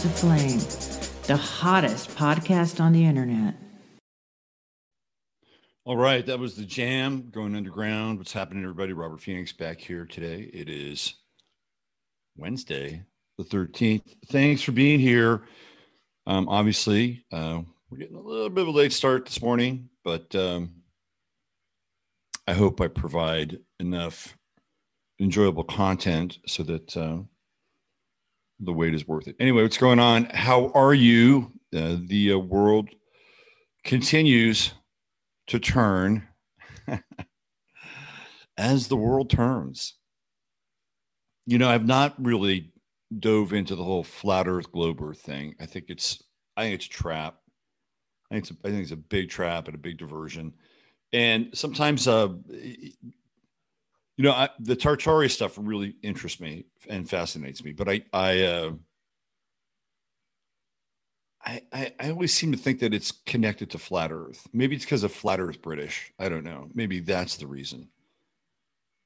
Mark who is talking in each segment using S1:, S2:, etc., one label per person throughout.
S1: 15 of Flame, the hottest podcast on the internet.
S2: All right, that was the jam going underground. What's happening, everybody? Robert Phoenix back here today. It is Wednesday, the 13th. Thanks for being here. Um, obviously, uh, we're getting a little bit of a late start this morning, but um, I hope I provide enough enjoyable content so that uh, the wait is worth it. Anyway, what's going on? How are you? Uh, the uh, world continues to turn as the world turns. You know, I've not really dove into the whole flat Earth, globe Earth thing. I think it's, I think it's a trap. I think it's, a, I think it's a big trap and a big diversion. And sometimes, uh, you know, I, the Tartaria stuff really interests me and fascinates me. But I, I, uh, I, I, always seem to think that it's connected to flat Earth. Maybe it's because of flat Earth British. I don't know. Maybe that's the reason.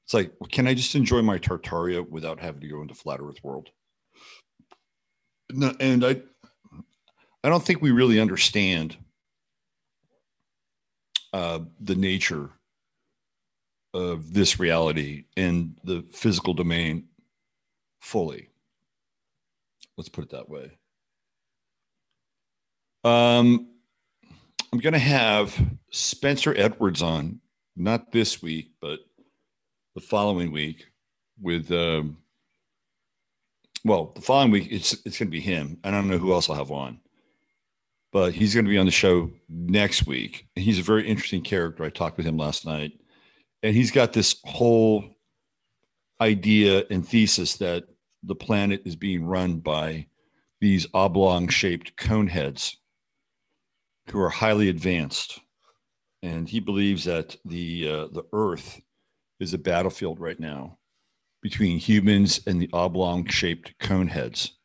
S2: It's like, can I just enjoy my Tartaria without having to go into flat Earth world? No, and I, I don't think we really understand uh, the nature of this reality in the physical domain fully. Let's put it that way. Um, I'm going to have Spencer Edwards on, not this week, but the following week with, um, well, the following week, it's, it's going to be him. I don't know who else I'll have on, but he's going to be on the show next week. He's a very interesting character. I talked with him last night and he's got this whole idea and thesis that the planet is being run by these oblong shaped cone heads who are highly advanced. And he believes that the uh, the earth is a battlefield right now between humans and the oblong shaped cone heads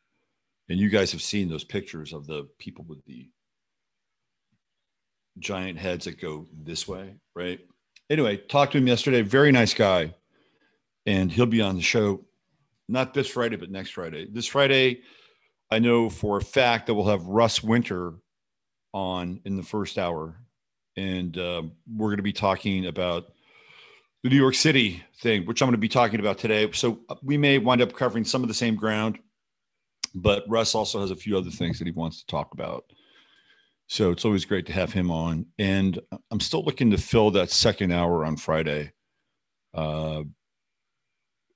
S2: and you guys have seen those pictures of the people with the giant heads that go this way right anyway, talked to him yesterday. Very nice guy. And he'll be on the show not this Friday, but next Friday. This Friday, I know for a fact that we'll have Russ Winter on in the first hour. And uh, we're going to be talking about the New York City thing, which I'm going to be talking about today. So uh, we may wind up covering some of the same ground, but Russ also has a few other things that he wants to talk about. So it's always great to have him on. And I'm still looking to fill that second hour on Friday. Uh,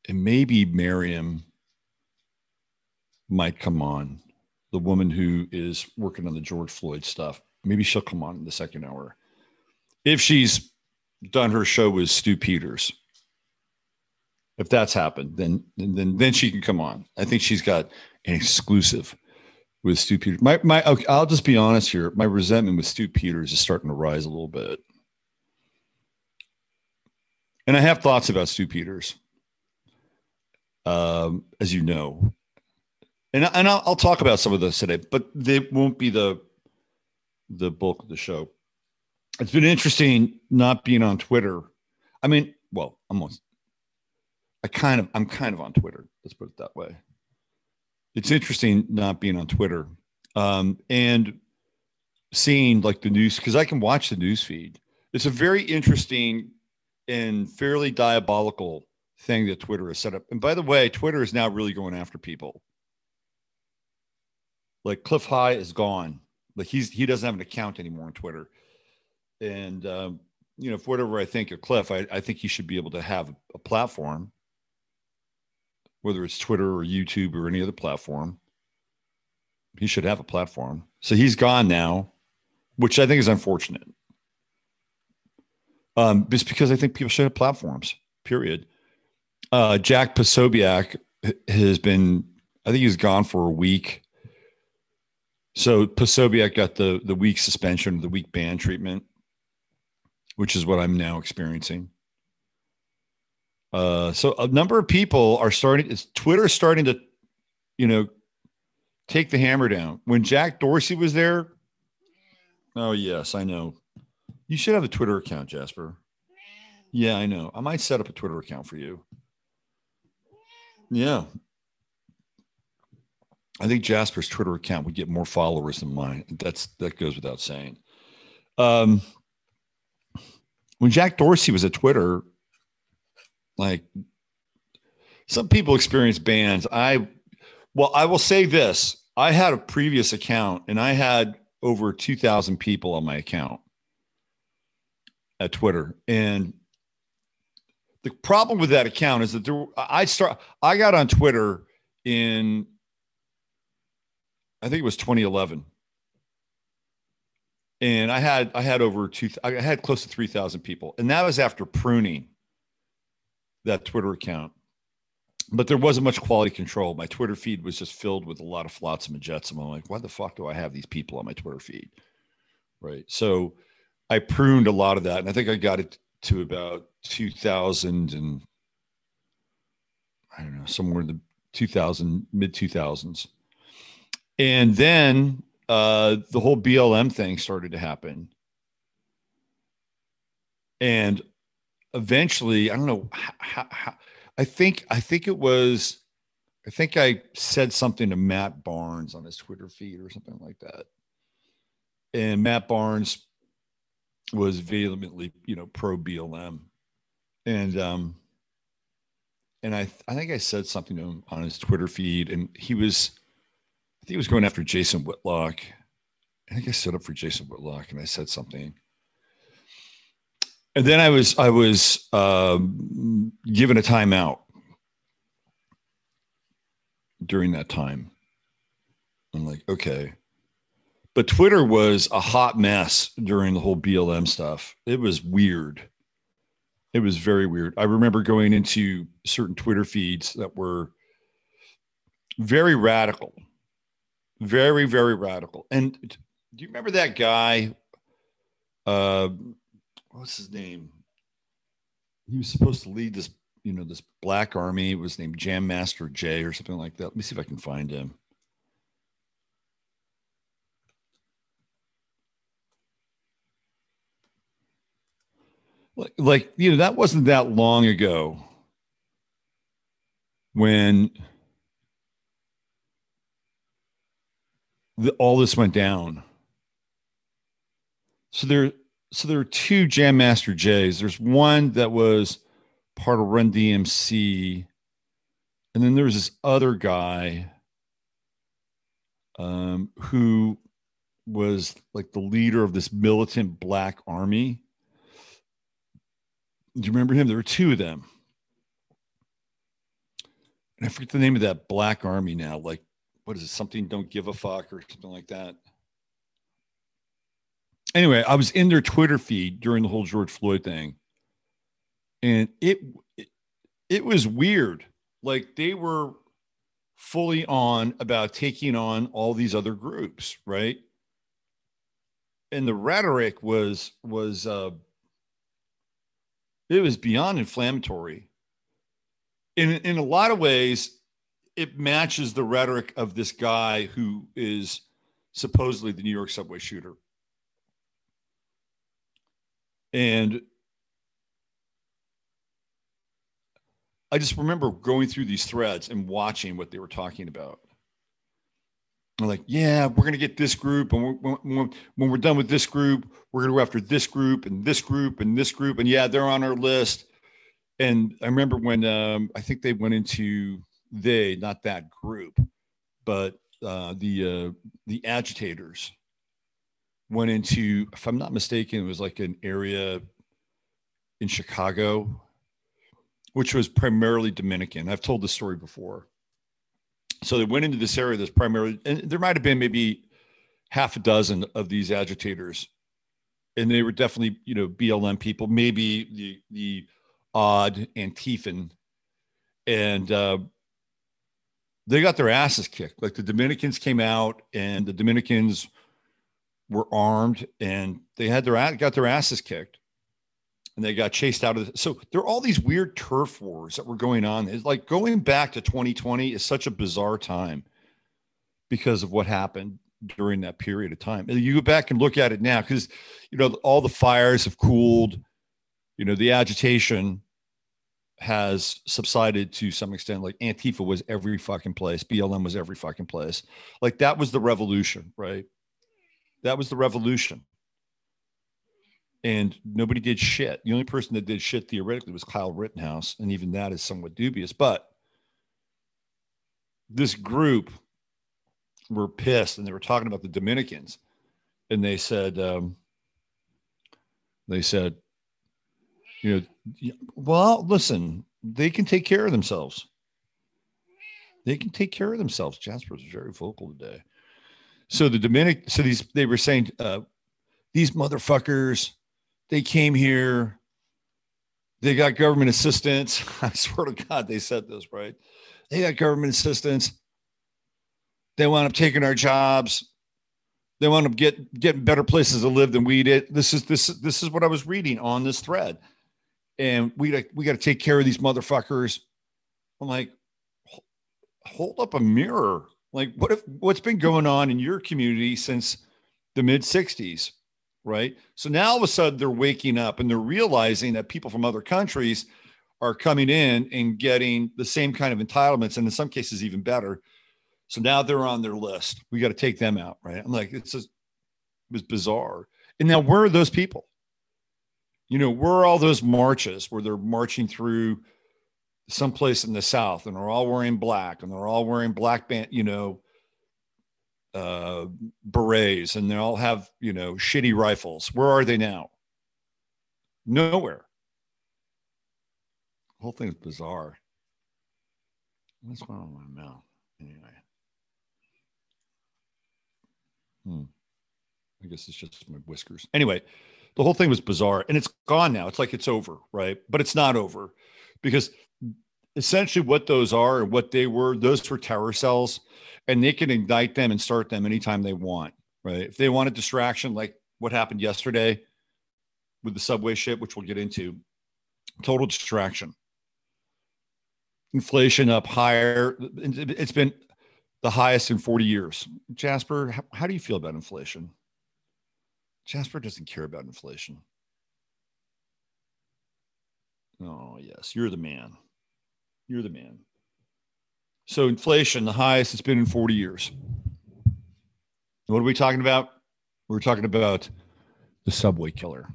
S2: and maybe Miriam might come on, the woman who is working on the George Floyd stuff. Maybe she'll come on in the second hour. If she's done her show with Stu Peters. If that's happened, then then then she can come on. I think she's got an exclusive with Stu Peters. My my okay, I'll just be honest here. My resentment with Stu Peters is starting to rise a little bit. And I have thoughts about Stu Peters. Um, as you know. And, and I'll, I'll talk about some of those today, but they won't be the the bulk of the show. It's been interesting not being on Twitter. I mean, well, almost. I kind of, I'm kind of on Twitter. Let's put it that way it's interesting not being on Twitter um, and seeing like the news because I can watch the news feed. It's a very interesting and fairly diabolical thing that Twitter has set up. And by the way, Twitter is now really going after people. Like Cliff High is gone. Like he's he doesn't have an account anymore on Twitter. And um, you know, for whatever I think of Cliff, I, I think he should be able to have a platform whether it's Twitter or YouTube or any other platform. He should have a platform. So he's gone now, which I think is unfortunate. Um, just because I think people should have platforms, period. Uh, Jack Posobiec has been, I think he's gone for a week. So Posobiec got the the week suspension, the week ban treatment, which is what I'm now experiencing. Uh, so a number of people are starting. It's Twitter starting to, you know, take the hammer down. When Jack Dorsey was there, oh yes, I know. You should have a Twitter account, Jasper. Yeah, I know. I might set up a Twitter account for you. Yeah. I think Jasper's Twitter account would get more followers than mine. That's that goes without saying. Um, when Jack Dorsey was at Twitter, like some people experience bans. I, well, I will say this: I had a previous account, and I had over two thousand people on my account at Twitter, and the problem with that account is that there, I start. I got on Twitter in, I think it was 2011 and I had I had over two I had close to three thousand people, and that was after pruning that Twitter account. But there wasn't much quality control. My Twitter feed was just filled with a lot of flotsam and jetsam. I'm like, why the fuck do I have these people on my Twitter feed? Right. So I pruned a lot of that, and I think I got it to about 2000 and I don't know somewhere in the 2000 mid 2000s, and then uh, the whole BLM thing started to happen. And eventually, I don't know how, how, I think I think it was I think I said something to Matt Barnes on his Twitter feed or something like that. And Matt Barnes was vehemently, you know, pro BLM. And um and I I think I said something to him on his Twitter feed and he was I think he was going after Jason Whitlock. I think I stood up for Jason Whitlock and I said something. And then I was I was um, given a timeout during that time. I'm like, okay. But Twitter was a hot mess during the whole BLM stuff. It was weird. It was very weird. I remember going into certain Twitter feeds that were very radical very, very radical. And do you remember that guy? Uh, what's his name? He was supposed to lead this, you know, this black army. It was named Jam Master Jay or something like that. Let me see if I can find him. Like, you know, that wasn't that long ago when the, all this went down. So there, so there are two Jam Master Jays. There's one that was part of Run DMC, and then there was this other guy um, who was like the leader of this militant black army. Do you remember him? There were two of them. And I forget the name of that black army now. Like what is it? Something don't give a fuck or something like that. Anyway, I was in their Twitter feed during the whole George Floyd thing, and it it, it was weird. Like they were fully on about taking on all these other groups, right? And the rhetoric was was uh, it was beyond inflammatory. In in a lot of ways, it matches the rhetoric of this guy who is supposedly the New York subway shooter. And I just remember going through these threads and watching what they were talking about. I'm like, yeah, we're going to get this group. And when, when, when we're done with this group, we're going to go after this group and this group and this group. And yeah, they're on our list. And I remember when um, I think they went into they, not that group, but uh, the uh, the agitators went into, if I'm not mistaken, it was like an area in Chicago which was primarily Dominican. I've told this story before. So they went into this area that's primarily, and there might have been maybe half a dozen of these agitators, and they were definitely, you know, BLM people, maybe the the odd Antifan, and uh, they got their asses kicked. Like the Dominicans came out, and the Dominicans were armed, and they had their got their asses kicked and they got chased out of the, so there are all these weird turf wars that were going on. It's like going back to 2020 is such a bizarre time because of what happened during that period of time. And you go back and look at it now because you know all the fires have cooled you know the agitation has subsided to some extent like antifa was every fucking place blm was every fucking place. Like that was the revolution right that was the revolution and nobody did shit. The only person that did shit theoretically was Kyle Rittenhouse, and even that is somewhat dubious. But this group were pissed, and they were talking about the Dominicans, and they said, um, they said, you know, well, listen, they can take care of themselves. They can take care of themselves. Jasper's very vocal today. So the Dominic, so these they were saying, uh, these motherfuckers they came here. They got government assistance. I swear to God, they said this, right? They got government assistance. They wound up taking our jobs. They wound up get, getting better places to live than we did. This is this this is what I was reading on this thread, and we we got to take care of these motherfuckers. I'm like, hold up a mirror. Like, what if what's been going on in your community since the mid '60s? right? So now all of a sudden they're waking up and they're realizing that people from other countries are coming in and getting the same kind of entitlements and in some cases even better. So now they're on their list. We got to take them out, right? I'm like, it's just, it was bizarre. And now where are those people? You know, where are all those marches where they're marching through someplace in the South and they're all wearing black and they're all wearing black band, you know, uh, berets and they all have, you know, shitty rifles. Where are they now? Nowhere. The whole thing's bizarre. What's going on with my mouth? Anyway. Hmm. I guess it's just my whiskers. Anyway, the whole thing was bizarre and it's gone now. It's like it's over, right? But it's not over because essentially what those are and what they were, those were terror cells and they can ignite them and start them anytime they want, right? If they want a distraction, like what happened yesterday with the subway shit, which we'll get into, total distraction. Inflation up higher. It's been the highest in 40 years. Jasper, how do you feel about inflation? Jasper doesn't care about inflation. Oh, yes, you're the man. You're the man. So inflation, the highest it's been in 40 years. What are we talking about? We're talking about the subway killer,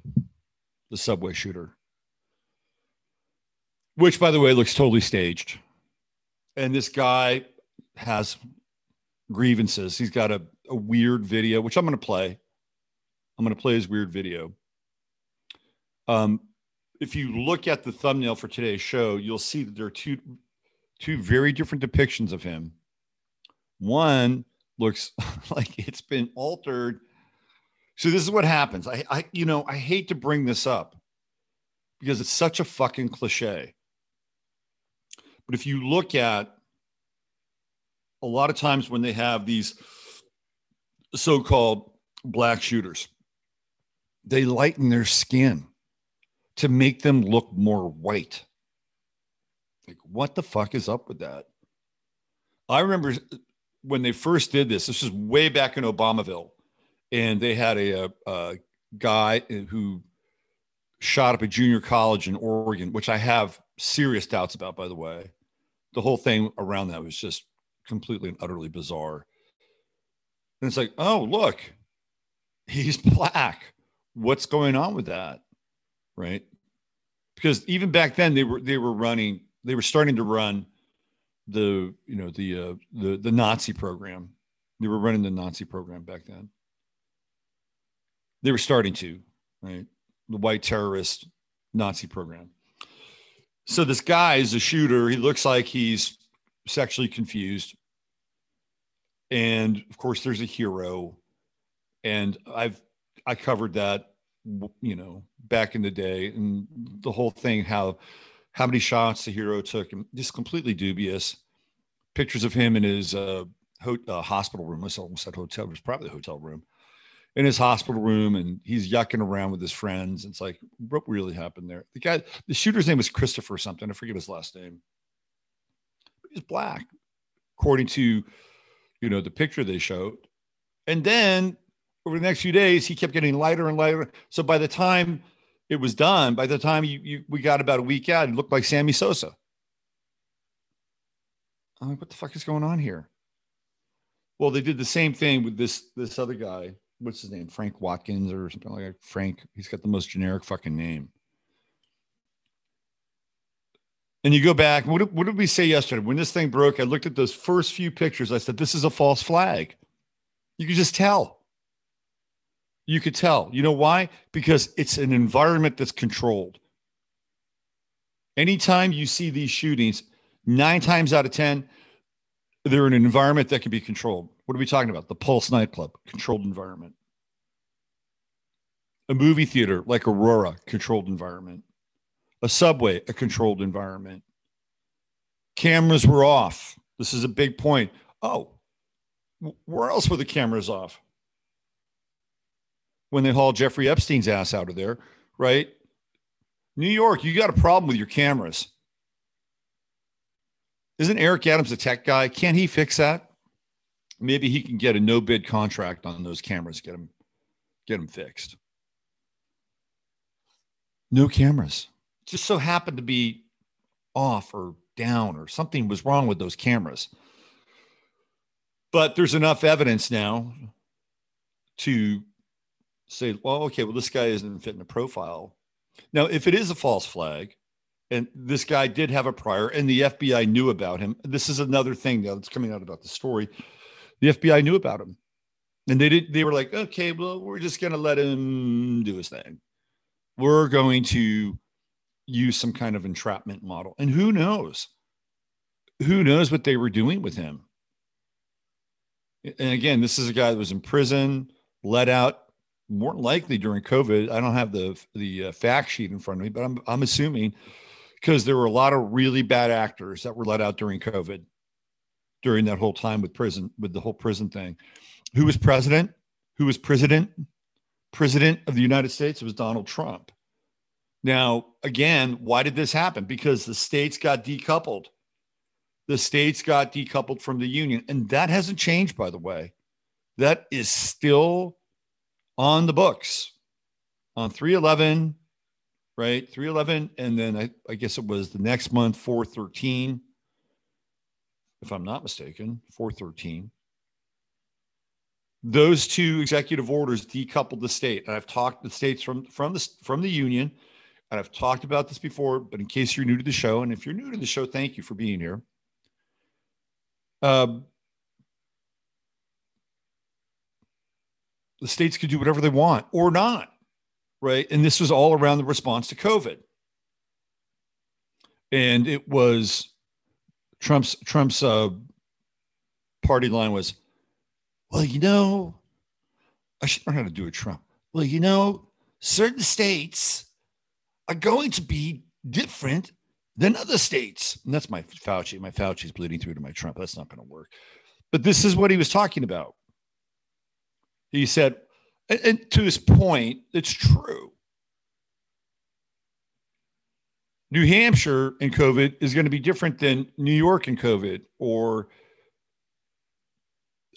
S2: the subway shooter, which, by the way, looks totally staged. And this guy has grievances. He's got a, a weird video, which I'm going to play. I'm going to play his weird video. Um, if you look at the thumbnail for today's show, you'll see that there are two two very different depictions of him. One looks like it's been altered. So this is what happens. I, I, you know, I hate to bring this up because it's such a fucking cliche. But if you look at a lot of times when they have these so-called black shooters, they lighten their skin to make them look more white. Like, what the fuck is up with that? I remember when they first did this, this was way back in Obamaville, and they had a, a, a guy who shot up a junior college in Oregon, which I have serious doubts about, by the way. The whole thing around that was just completely and utterly bizarre. And it's like, oh, look, he's black. What's going on with that? Right. Because even back then they were they were running they were starting to run the you know the uh, the the Nazi program. They were running the Nazi program back then. They were starting to right the white terrorist Nazi program. So this guy is a shooter. He looks like he's sexually confused. And of course, there's a hero. And I've I covered that, you know, back in the day, and the whole thing how how many shots the hero took, and just completely dubious. Pictures of him in his uh, ho- uh, hospital room. I almost said hotel. It was probably the hotel room. In his hospital room, and he's yucking around with his friends. It's like, what really happened there? The guy, the shooter's name was Christopher something. I forget his last name. He's black, according to, you know, the picture they showed. And then over the next few days, he kept getting lighter and lighter. So by the time it was done, by the time you, you we got about a week out, it looked like Sammy Sosa. I'm like, what the fuck is going on here? Well, they did the same thing with this this other guy. What's his name? Frank Watkins or something like that. Frank. He's got the most generic fucking name. And you go back. What did, what did we say yesterday? When this thing broke, I looked at those first few pictures. I said, "This is a false flag." You could just tell. You could tell. You know why? Because it's an environment that's controlled. Anytime you see these shootings, nine times out of 10, they're in an environment that can be controlled. What are we talking about? The Pulse nightclub, controlled environment. A movie theater like Aurora, controlled environment. A subway, a controlled environment. Cameras were off. This is a big point. Oh, where else were the cameras off? When they hauled Jeffrey Epstein's ass out of there, right? New York, you got a problem with your cameras. Isn't Eric Adams a tech guy? Can't he fix that? Maybe he can get a no bid contract on those cameras, get them, get them fixed. No cameras. Just so happened to be off or down or something was wrong with those cameras. But there's enough evidence now to say, well, okay, well, this guy isn't fitting the profile. Now, if it is a false flag, and this guy did have a prior, and the FBI knew about him. This is another thing that's coming out about the story. The FBI knew about him, and they did. They were like, okay, well, we're just going to let him do his thing. We're going to use some kind of entrapment model, and who knows? Who knows what they were doing with him? And again, this is a guy that was in prison, let out more likely during COVID. I don't have the the uh, fact sheet in front of me, but I'm I'm assuming because there were a lot of really bad actors that were let out during COVID, during that whole time with prison, with the whole prison thing. Who was president? Who was president? President of the United States? Was Donald Trump. Now, again, why did this happen? Because the states got decoupled. The states got decoupled from the union. And that hasn't changed, by the way. That is still on the books on 311 right? 311. And then I, I guess it was the next month, 413, if I'm not mistaken, 413. Those two executive orders decoupled the state. And I've talked the states from, from the from the union. And I've talked about this before, but in case you're new to the show, and if you're new to the show, thank you for being here. Um, the states could do whatever they want or not right? And this was all around the response to COVID. And it was Trump's Trump's uh, party line was, well, you know, I should learn how to do a Trump. Well, you know, certain states are going to be different than other states. And that's my Fauci. My Fauci's bleeding through to my Trump. That's not going to work. But this is what he was talking about. He said, and, and to his point, it's true. New Hampshire in COVID is going to be different than New York in COVID or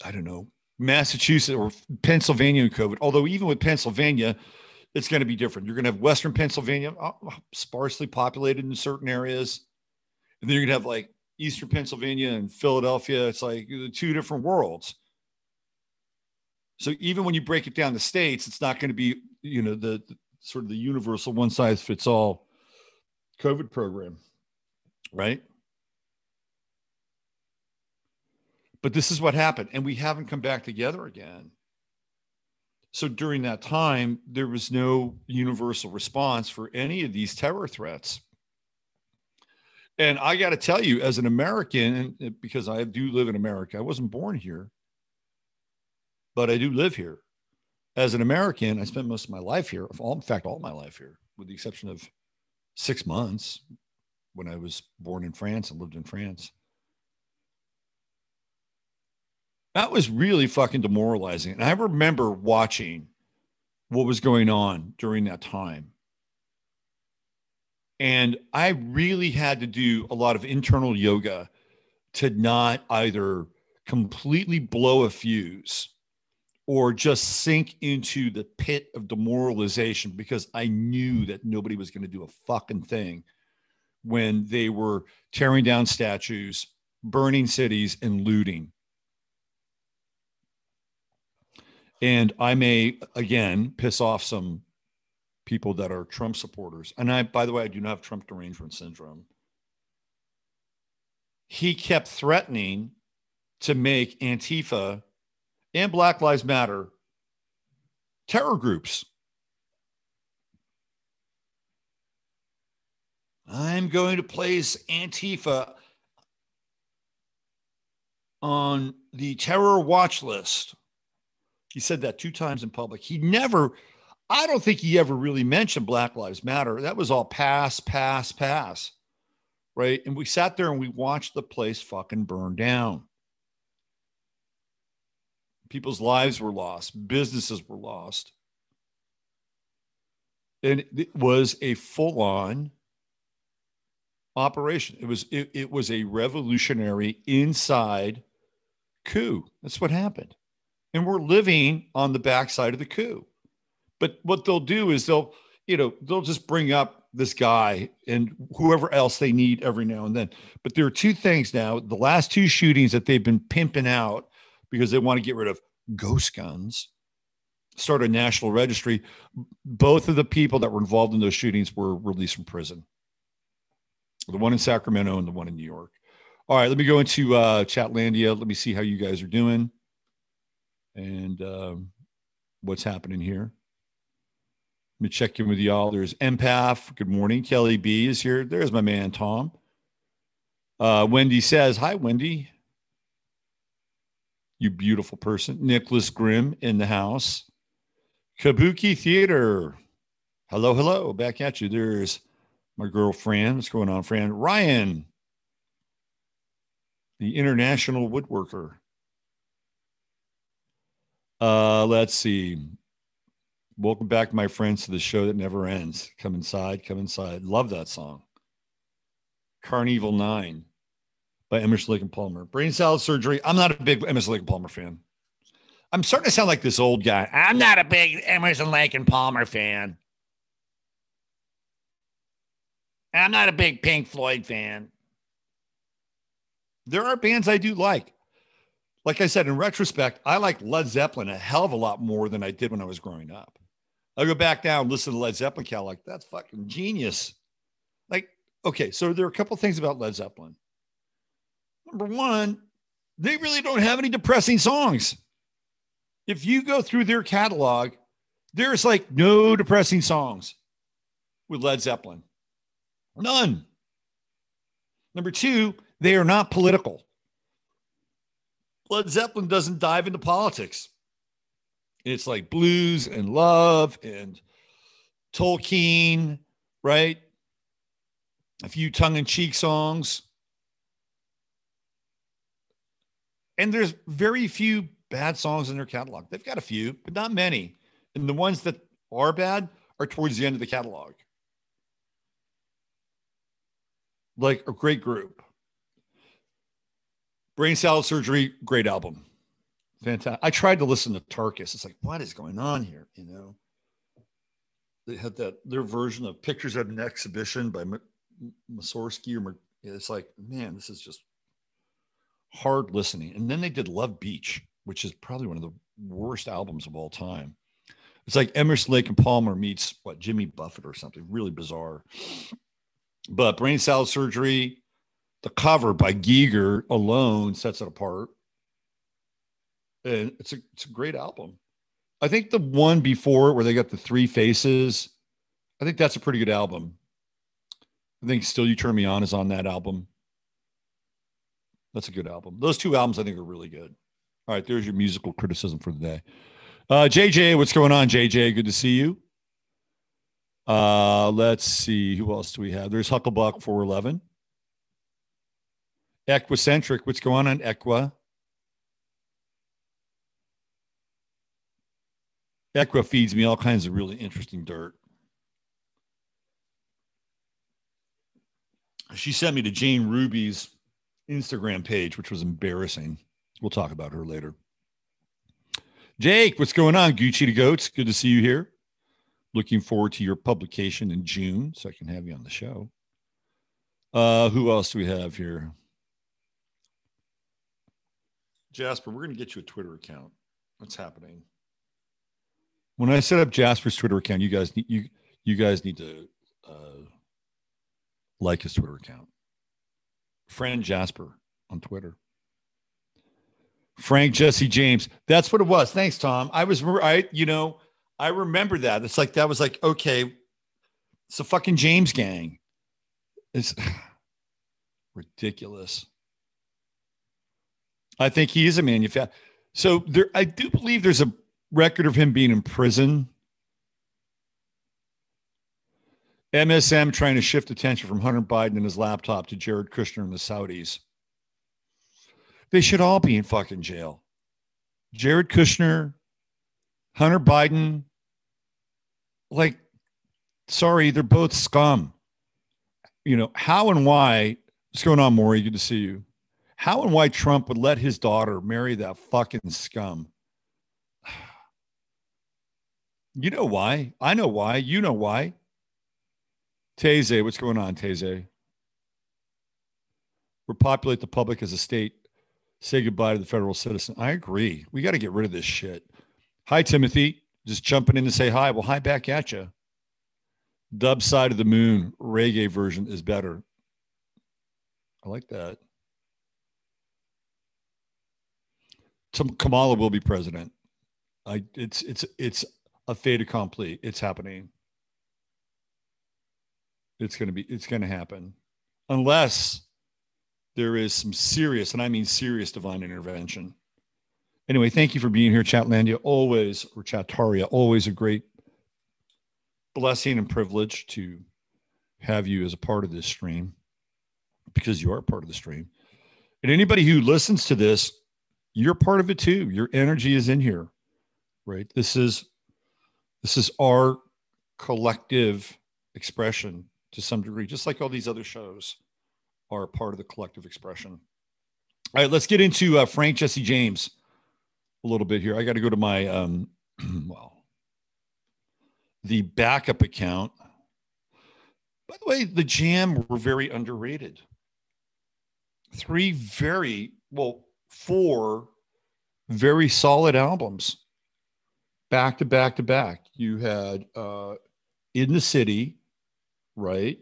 S2: I don't know, Massachusetts or Pennsylvania in COVID. Although even with Pennsylvania, it's going to be different. You're going to have Western Pennsylvania uh, sparsely populated in certain areas, and then you're going to have like Eastern Pennsylvania and Philadelphia. It's like two different worlds. So even when you break it down to states, it's not going to be, you know, the, the sort of the universal one size fits all COVID program, right? But this is what happened, and we haven't come back together again. So during that time, there was no universal response for any of these terror threats. And I got to tell you, as an American, because I do live in America, I wasn't born here, but I do live here. As an American, I spent most of my life here. In fact, all my life here, with the exception of six months when I was born in France and lived in France. That was really fucking demoralizing. And I remember watching what was going on during that time. And I really had to do a lot of internal yoga to not either completely blow a fuse or just sink into the pit of demoralization because I knew that nobody was going to do a fucking thing when they were tearing down statues, burning cities, and looting. And I may, again, piss off some people that are Trump supporters. And I, by the way, I do not have Trump derangement syndrome. He kept threatening to make Antifa and Black Lives Matter terror groups. I'm going to place Antifa on the terror watch list. He said that two times in public. He never, I don't think he ever really mentioned Black Lives Matter. That was all pass, pass, pass. Right. And we sat there and we watched the place fucking burn down. People's lives were lost, businesses were lost. And it was a full on operation. It was it, it was a revolutionary inside coup. That's what happened. And we're living on the backside of the coup. But what they'll do is they'll, you know, they'll just bring up this guy and whoever else they need every now and then. But there are two things now. The last two shootings that they've been pimping out because they want to get rid of ghost guns, start a national registry. Both of the people that were involved in those shootings were released from prison. The one in Sacramento and the one in New York. All right, let me go into uh, Chatlandia. Let me see how you guys are doing and um, what's happening here. Let me check in with y'all. There's Empath. Good morning. Kelly B is here. There's my man, Tom. Uh, Wendy says, Hi, Wendy. You beautiful person. Nicholas Grimm in the house. Kabuki Theater. Hello, hello. Back at you. There's my girlfriend. What's going on, friend? Ryan, the international woodworker. Uh, let's see. Welcome back, my friends, to the show that never ends. Come inside, come inside. Love that song. Karn Evil Nine by Emerson Lake and Palmer. Brain salad surgery. I'm not a big Emerson Lake and Palmer fan. I'm starting to sound like this old guy. I'm not a big Emerson Lake and Palmer fan. I'm not a big Pink Floyd fan. There are bands I do like like I said, in retrospect, I like Led Zeppelin a hell of a lot more than I did when I was growing up. I go back down, listen to Led Zeppelin, Cal, like that's fucking genius. Like, okay, so there are a couple things about Led Zeppelin. Number one, they really don't have any depressing songs. If you go through their catalog, there's like no depressing songs with Led Zeppelin. None. Number two, they are not political. Led Zeppelin doesn't dive into politics. It's like blues and love and Tolkien, right? A few tongue in cheek songs. And there's very few bad songs in their catalog. They've got a few, but not many. And the ones that are bad are towards the end of the catalog. Like a great group. Brain Salad Surgery, great album. Fantastic. I tried to listen to Tarkus. It's like, what is going on here? You know, they had that their version of Pictures at an Exhibition by Mussorgsky or it's like, man, this is just hard listening. And then they did Love Beach, which is probably one of the worst albums of all time. It's like Emerson Lake and Palmer meets what Jimmy Buffett or something really bizarre. But Brain Salad Surgery, the cover by Giger alone sets it apart. And it's a it's a great album. I think the one before where they got the three faces, I think that's a pretty good album. I think Still You Turn Me On is on that album. That's a good album. Those two albums I think are really good. All right, there's your musical criticism for the day. Uh, JJ, what's going on, JJ? Good to see you. Uh, let's see. Who else do we have? There's Hucklebuck 411. Equicentric, what's going on, Equa? Equa feeds me all kinds of really interesting dirt. She sent me to Jane Ruby's Instagram page, which was embarrassing. We'll talk about her later. Jake, what's going on? Gucci to Goats. Good to see you here. Looking forward to your publication in June so I can have you on the show. Uh, who else do we have here? Jasper, we're going to get you a Twitter account. What's happening? When I set up Jasper's Twitter account, you guys need you you guys need to uh, like his Twitter account. Friend Jasper on Twitter. Frank Jesse James. That's what it was. Thanks, Tom. I was I you know I remember that. It's like that was like okay, it's a fucking James gang. It's ridiculous. I think he is a manufacturer. So there, I do believe there's a record of him being in prison. MSM trying to shift attention from Hunter Biden and his laptop to Jared Kushner and the Saudis. They should all be in fucking jail. Jared Kushner, Hunter Biden, like, sorry, they're both scum. You know, how and why, what's going on, Maury? Good to see you. How and why Trump would let his daughter marry that fucking scum. You know why. I know why. You know why. Taze, what's going on, Taze? Repopulate the public as a state. Say goodbye to the federal citizen. I agree. We got to get rid of this shit. Hi, Timothy. Just jumping in to say hi. Well, hi back at you. Dub side of the moon reggae version is better. I like that. Kamala will be president. I it's it's it's a fait accompli. It's happening. It's gonna be it's gonna happen. Unless there is some serious, and I mean serious divine intervention. Anyway, thank you for being here, Chatlandia. Always, or Chataria, always a great blessing and privilege to have you as a part of this stream because you are part of the stream. And anybody who listens to this you're part of it too. Your energy is in here, right? This is this is our collective expression to some degree, just like all these other shows are part of the collective expression. All right, let's get into uh, Frank Jesse James a little bit here. I got to go to my um, well, the backup account. By the way, the Jam were very underrated. Three very well four very solid albums back to back to back. You had uh, In the City, right?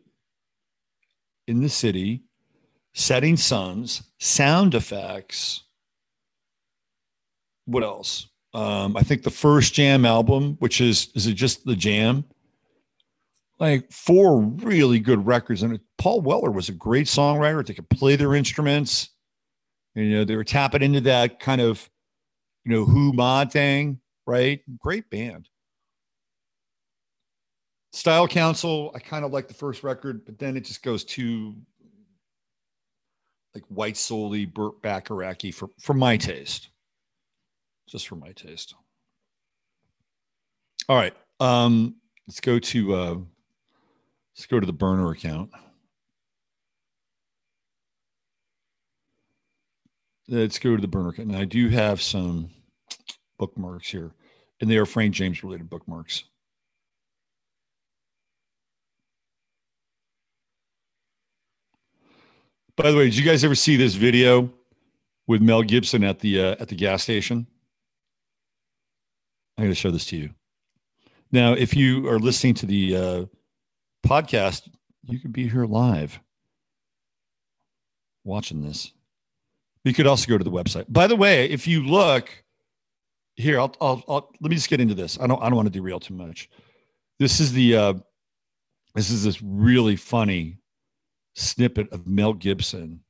S2: In the City, Setting Sons, Sound Effects. What else? Um, I think the first Jam album, which is is it just the Jam? Like four really good records, and Paul Weller was a great songwriter. They could play their instruments. You know, they were tapping into that kind of, you know, who mod thing, right? Great band. Style Council, I kind of like the first record, but then it just goes too like white solely Burt Bacharach for for my taste. Just for my taste. All right. Um, let's go to uh let's go to the burner account. let's go to the burner. account. And I do have some bookmarks here, and they are Frank James related bookmarks. By the way, did you guys ever see this video with Mel Gibson at the uh, at the gas station? I'm going to show this to you. Now, if you are listening to the uh, podcast, you could be here live watching this. You could also go to the website. By the way, if you look here, I'll, I'll, I'll let me just get into this. I don't, I don't want to derail too much. This is the, uh, this is this really funny snippet of Mel Gibson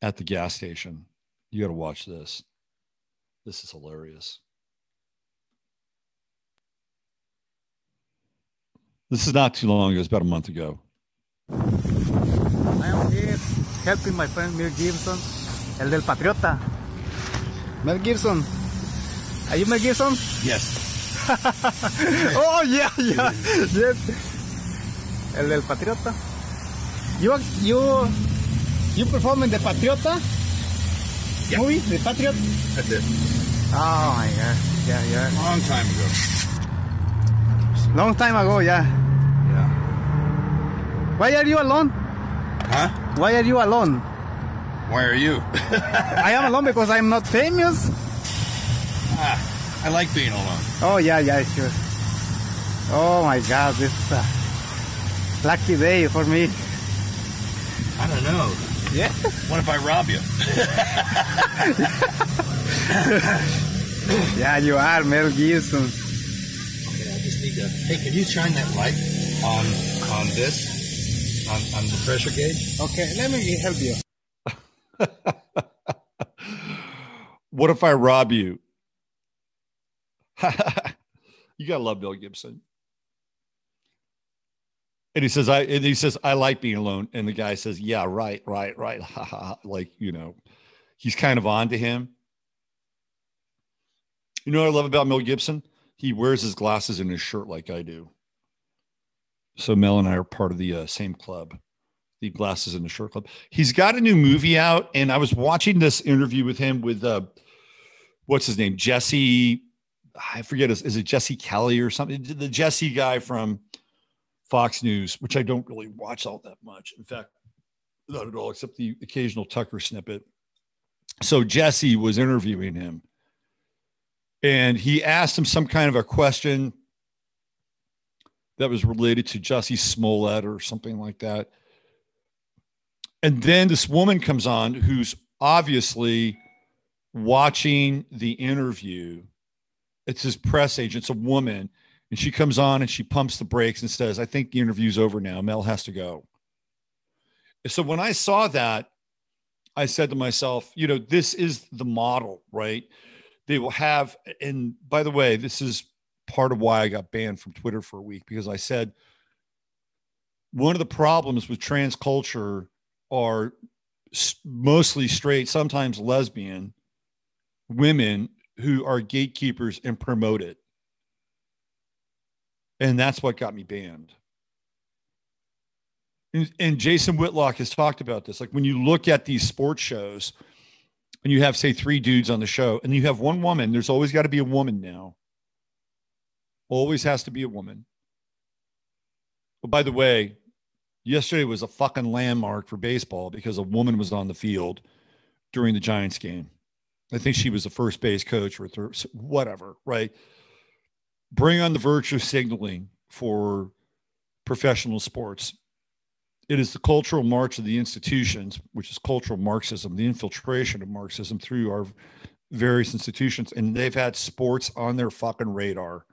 S2: at the gas station. You got to watch this. This is hilarious. This is not too long ago. It's about a month ago.
S3: I am here helping my friend Mel Gibson, el del Patriota. Mel Gibson. Are you Mel Gibson?
S2: Yes.
S3: oh yeah, yeah, yes. El del Patriota. You you you perform in the Patriota
S2: Yeah.
S3: movie, the Patriot.
S2: That's it.
S3: Oh my god, yeah, yeah.
S2: Long time ago.
S3: Long time ago, yeah.
S2: Yeah.
S3: Why are you alone?
S2: Huh?
S3: Why are you alone?
S2: Why are you?
S3: I am alone because I'm not famous.
S2: Ah, I like being alone.
S3: Oh yeah, yeah, sure. Oh my God, this is a lucky day for me.
S2: I don't know.
S3: Yeah.
S2: What if I rob you?
S3: Yeah, you are Mel Gibson.
S4: Okay, I just need to. Hey, can you shine that light on on this on on the pressure gauge?
S3: Okay, let me help you.
S2: what if I rob you? you gotta love Bill Gibson. And he says, I and he says, I like being alone. And the guy says, Yeah, right, right, right. Like, you know, he's kind of on to him. You know what I love about Mel Gibson? He wears his glasses in his shirt like I do. So Mel and I are part of the uh, same club, the glasses in the shirt club. He's got a new movie out, and I was watching this interview with him with uh, what's his name, Jesse. I forget is, is it Jesse Kelly or something? The Jesse guy from Fox News, which I don't really watch all that much. In fact, not at all, except the occasional Tucker snippet. So Jesse was interviewing him, and he asked him some kind of a question that was related to Jesse Smollett or something like that. And then this woman comes on who's obviously watching the interview. It's his press agent, it's a woman, and she comes on and she pumps the brakes and says, I think the interview's over now. Mel has to go. So when I saw that, I said to myself, you know, this is the model, right? They will have, and by the way, this is part of why I got banned from Twitter for a week because I said one of the problems with trans culture are mostly straight, sometimes lesbian women who are gatekeepers and promote it. And that's what got me banned. And, and Jason Whitlock has talked about this. Like when you look at these sports shows and you have, say, three dudes on the show and you have one woman, there's always got to be a woman now. Always has to be a woman. But by the way, yesterday was a fucking landmark for baseball because a woman was on the field during the Giants game. I think she was the first base coach or third, whatever, right? Bring on the virtue signaling for professional sports. It is the cultural march of the institutions, which is cultural Marxism, the infiltration of Marxism through our various institutions. And they've had sports on their fucking radar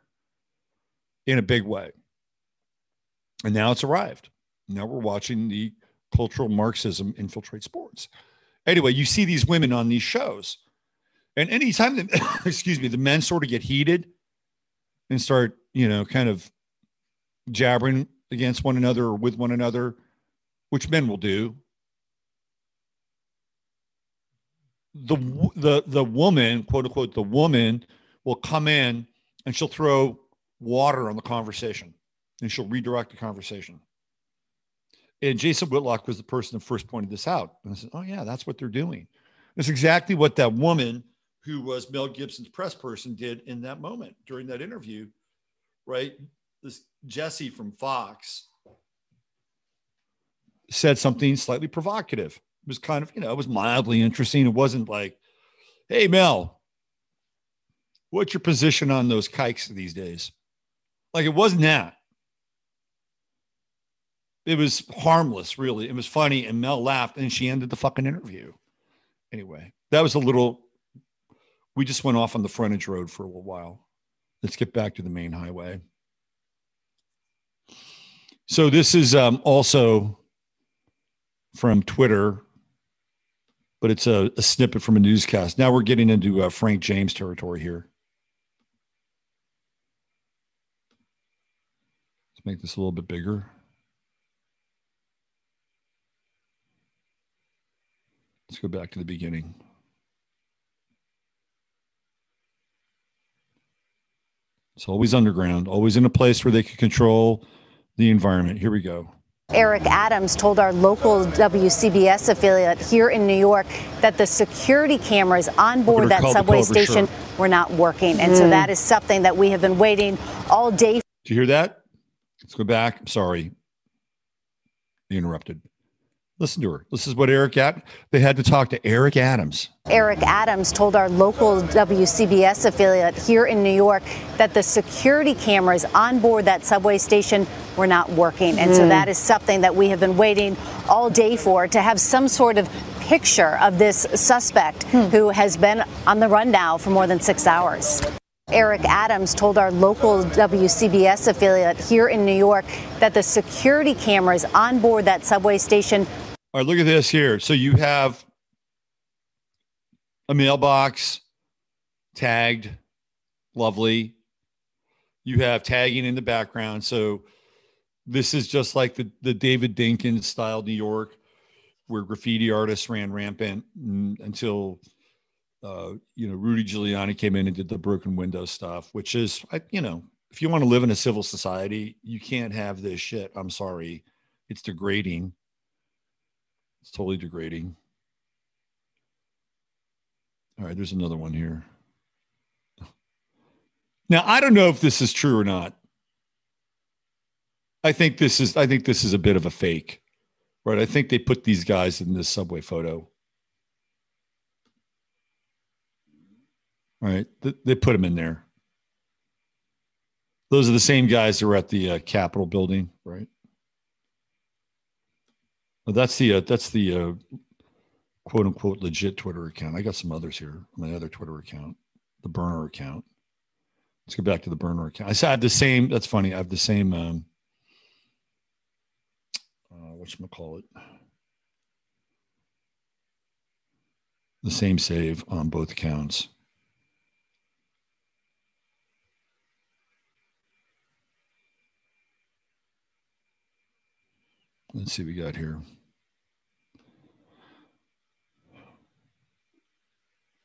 S2: in a big way. And now it's arrived. Now we're watching the cultural Marxism infiltrate sports. Anyway, you see these women on these shows. And anytime that, excuse me, the men sort of get heated and start, you know, kind of jabbering against one another or with one another, which men will do. The the the woman, quote unquote, the woman will come in and she'll throw water on the conversation and she'll redirect the conversation. And Jason Whitlock was the person that first pointed this out. And I said, Oh, yeah, that's what they're doing. It's exactly what that woman who was Mel Gibson's press person did in that moment during that interview, right? This Jesse from Fox said something slightly provocative. It was kind of, you know, it was mildly interesting. It wasn't like, hey, Mel, what's your position on those kikes these days? Like it wasn't that. It was harmless, really. It was funny. And Mel laughed and she ended the fucking interview. Anyway, that was a little, we just went off on the frontage road for a little while. Let's get back to the main highway. So this is um, also from Twitter, but it's a, a snippet from a newscast. Now we're getting into uh, Frank James territory here. Let's make this a little bit bigger. Let's go back to the beginning. It's always underground, always in a place where they can control the environment. Here we go.
S5: Eric Adams told our local WCBS affiliate here in New York that the security cameras on board that subway station sure. were not working. And mm. so hmm. that is something that we have been waiting all day.
S2: Do you hear that? Let's go back. I'm sorry. You interrupted. Listen to her. This is what Eric Ad- they had to talk to Eric Adams.
S5: Eric Adams told our local WCBS affiliate here in New York that the security cameras on board that subway station were not working. And mm. so hmm. that is something that we have been waiting all day for to have some sort of picture of this suspect hmm. who has been on the run now for more than six hours. Eric Adams told our local WCBS affiliate here in New York that the security cameras on board that subway station
S2: all right, look at this here. So you have a mailbox tagged, lovely. You have tagging in the background. So this is just like the, the David Dinkins style New York, where graffiti artists ran rampant until uh, you know Rudy Giuliani came in and did the broken window stuff, which is you know if you want to live in a civil society, you can't have this shit. I'm sorry, it's degrading. It's totally degrading. All right, there's another one here. Now, I don't know if this is true or not. I think this is I think this is a bit of a fake. Right? I think they put these guys in this subway photo. Right? They put them in there. Those are the same guys that were at the uh, Capitol building, right? Well, that's the uh, that's the uh, quote unquote legit Twitter account. I got some others here. My other Twitter account, the burner account. Let's go back to the burner account. I have the same. That's funny. I have the same. Um, uh, what should I call it? The same save on both accounts. Let's see what we got here.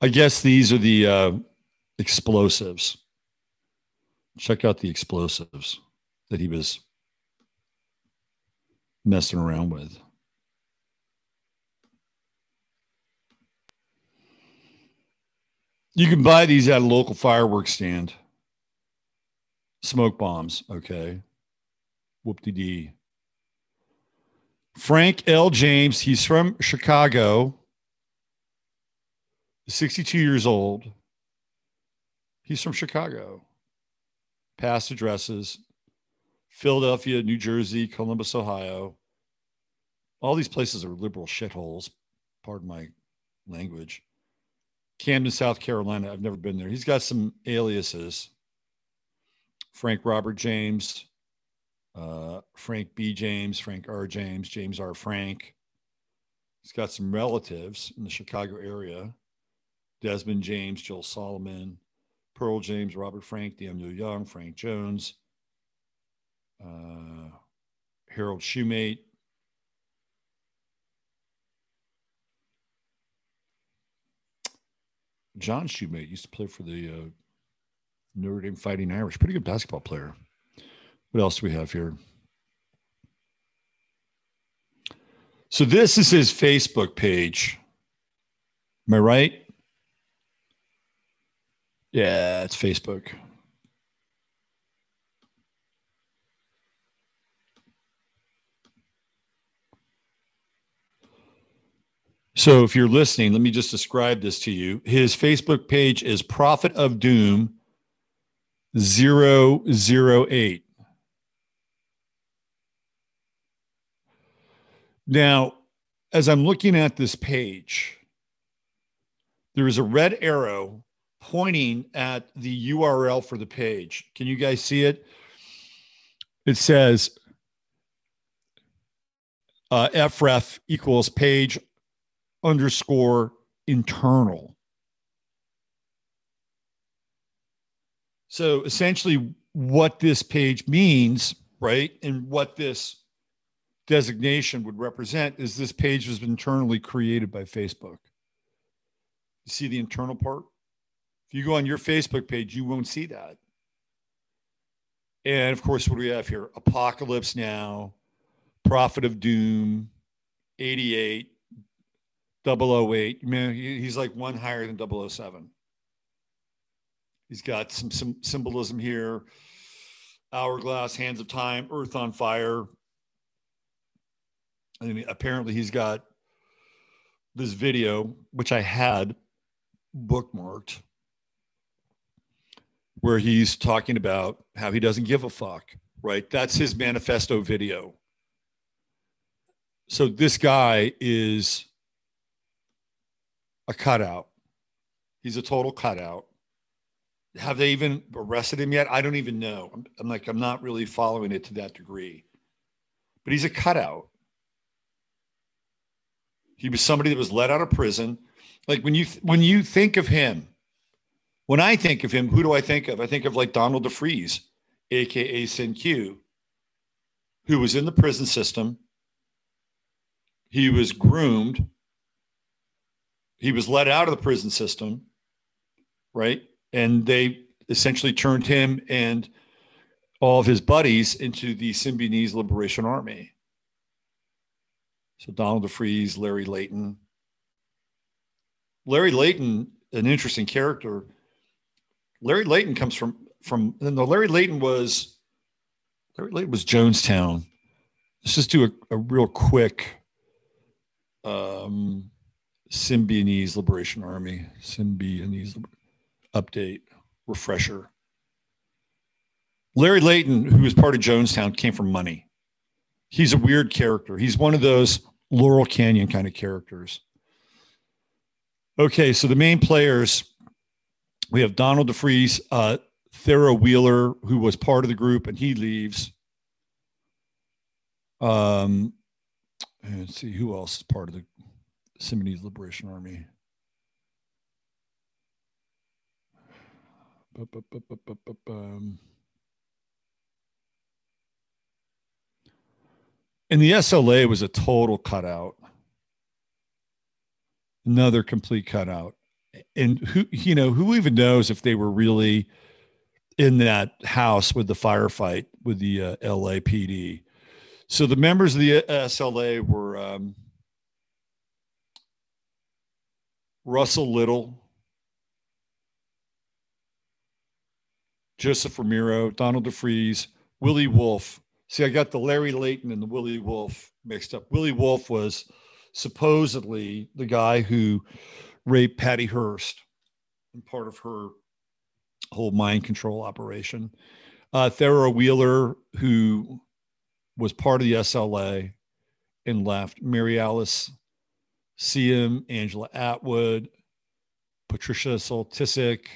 S2: I guess these are the uh, explosives. Check out the explosives that he was messing around with. You can buy these at a local fireworks stand. Smoke bombs, okay. Whoop de dee. Frank L. James, he's from Chicago. 62 years old. He's from Chicago. Past addresses Philadelphia, New Jersey, Columbus, Ohio. All these places are liberal shitholes. Pardon my language. Camden, South Carolina. I've never been there. He's got some aliases Frank Robert James, uh, Frank B. James, Frank R. James, James R. Frank. He's got some relatives in the Chicago area. Desmond James, Joel Solomon, Pearl James, Robert Frank, Daniel Young, Frank Jones, uh, Harold Shumate. John Shumate used to play for the uh, Notre Dame Fighting Irish. Pretty good basketball player. What else do we have here? So this is his Facebook page. Am I right? Yeah, it's Facebook. So if you're listening, let me just describe this to you. His Facebook page is Prophet of Doom 008. Now, as I'm looking at this page, there is a red arrow pointing at the URL for the page. Can you guys see it? It says uh, fref equals page underscore internal. So essentially, what this page means, right, and what this designation would represent is this page was internally created by Facebook. You see the internal part? You go on your Facebook page, you won't see that. And of course, what do we have here? Apocalypse Now, Prophet of Doom, 88, 008. Man, he's like one higher than 007. He's got some, some symbolism here. Hourglass, Hands of Time, Earth on Fire. And apparently he's got this video, which I had bookmarked where he's talking about how he doesn't give a fuck, right? That's his manifesto video. So this guy is a cutout. He's a total cutout. Have they even arrested him yet? I don't even know. I'm, I'm like, I'm not really following it to that degree. But he's a cutout. He was somebody that was let out of prison. Like when you when you think of him, when I think of him, who do I think of? I think of like Donald DeFreeze, aka Cinque, who was in the prison system. He was groomed. He was let out of the prison system, right? And they essentially turned him and all of his buddies into the Symbionese Liberation Army. So Donald DeFreeze, Larry Layton. Larry Layton, an interesting character Larry Layton comes from from no Larry Layton was Larry Layton was Jonestown. Let's just do a, a real quick um, Symbionese Liberation Army Symbionese update refresher. Larry Layton, who was part of Jonestown, came from money. He's a weird character. He's one of those Laurel Canyon kind of characters. Okay, so the main players we have Donald DeFreeze, uh, Thero Wheeler, who was part of the group, and he leaves. Um, let's see who else is part of the Symbionese Liberation Army. Um, and the SLA was a total cutout. Another complete cutout and who you know who even knows if they were really in that house with the firefight with the uh, LAPD. So the members of the SLA were um, Russell Little, Joseph Remiro, Donald DeFreeze, Willie Wolfe. See, I got the Larry Layton and the Willie Wolfe mixed up. Willie Wolfe was supposedly the guy who raped Patty Hearst and part of her whole mind control operation. Uh, Thero Wheeler, who was part of the SLA and left, Mary Alice Siem, Angela Atwood, Patricia Soltysik,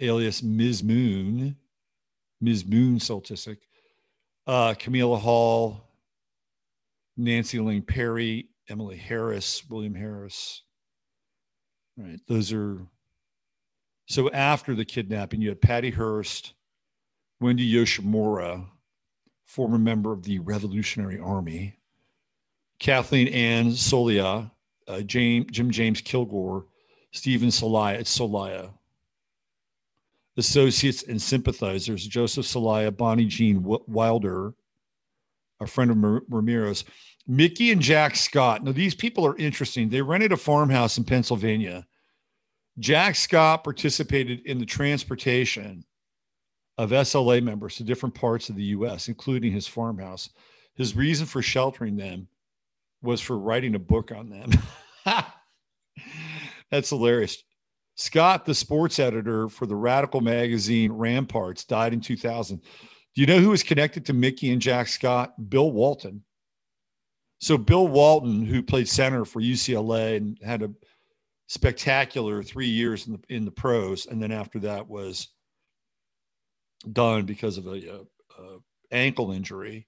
S2: alias Ms. Moon, Ms. Moon Soltysik, uh, Camilla Hall, Nancy Lane Perry, Emily Harris, William Harris, Right. Those are so after the kidnapping, you had Patty Hearst, Wendy Yoshimura, former member of the Revolutionary Army, Kathleen Ann Soliah, uh, James, Jim James Kilgore, Stephen Celaya, it's Celaya. Associates and sympathizers, Joseph Celaya, Bonnie Jean Wilder, a friend of Remiro's. Mickey and Jack Scott. Now, these people are interesting. They rented a farmhouse in Pennsylvania. Jack Scott participated in the transportation of SLA members to different parts of the US, including his farmhouse. His reason for sheltering them was for writing a book on them. That's hilarious. Scott, the sports editor for the radical magazine Ramparts, died in 2000. Do you know who was connected to Mickey and Jack Scott? Bill Walton. So Bill Walton, who played center for UCLA and had a spectacular three years in the in the pros, and then after that was done because of a, a, a ankle injury.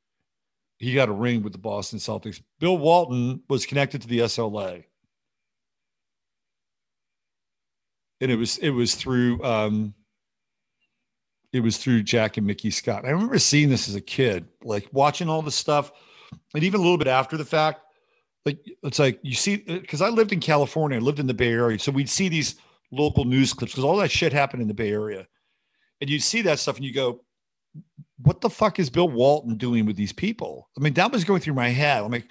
S2: he got a ring with the Boston Celtics. Bill Walton was connected to the SLA. And it was it was through um it was through Jack and Mickey Scott. I remember seeing this as a kid, like watching all the stuff, and even a little bit after the fact. Like it's like you see, because I lived in California, I lived in the Bay Area, so we'd see these local news clips because all that shit happened in the Bay Area, and you see that stuff and you go, "What the fuck is Bill Walton doing with these people?" I mean, that was going through my head. I'm like,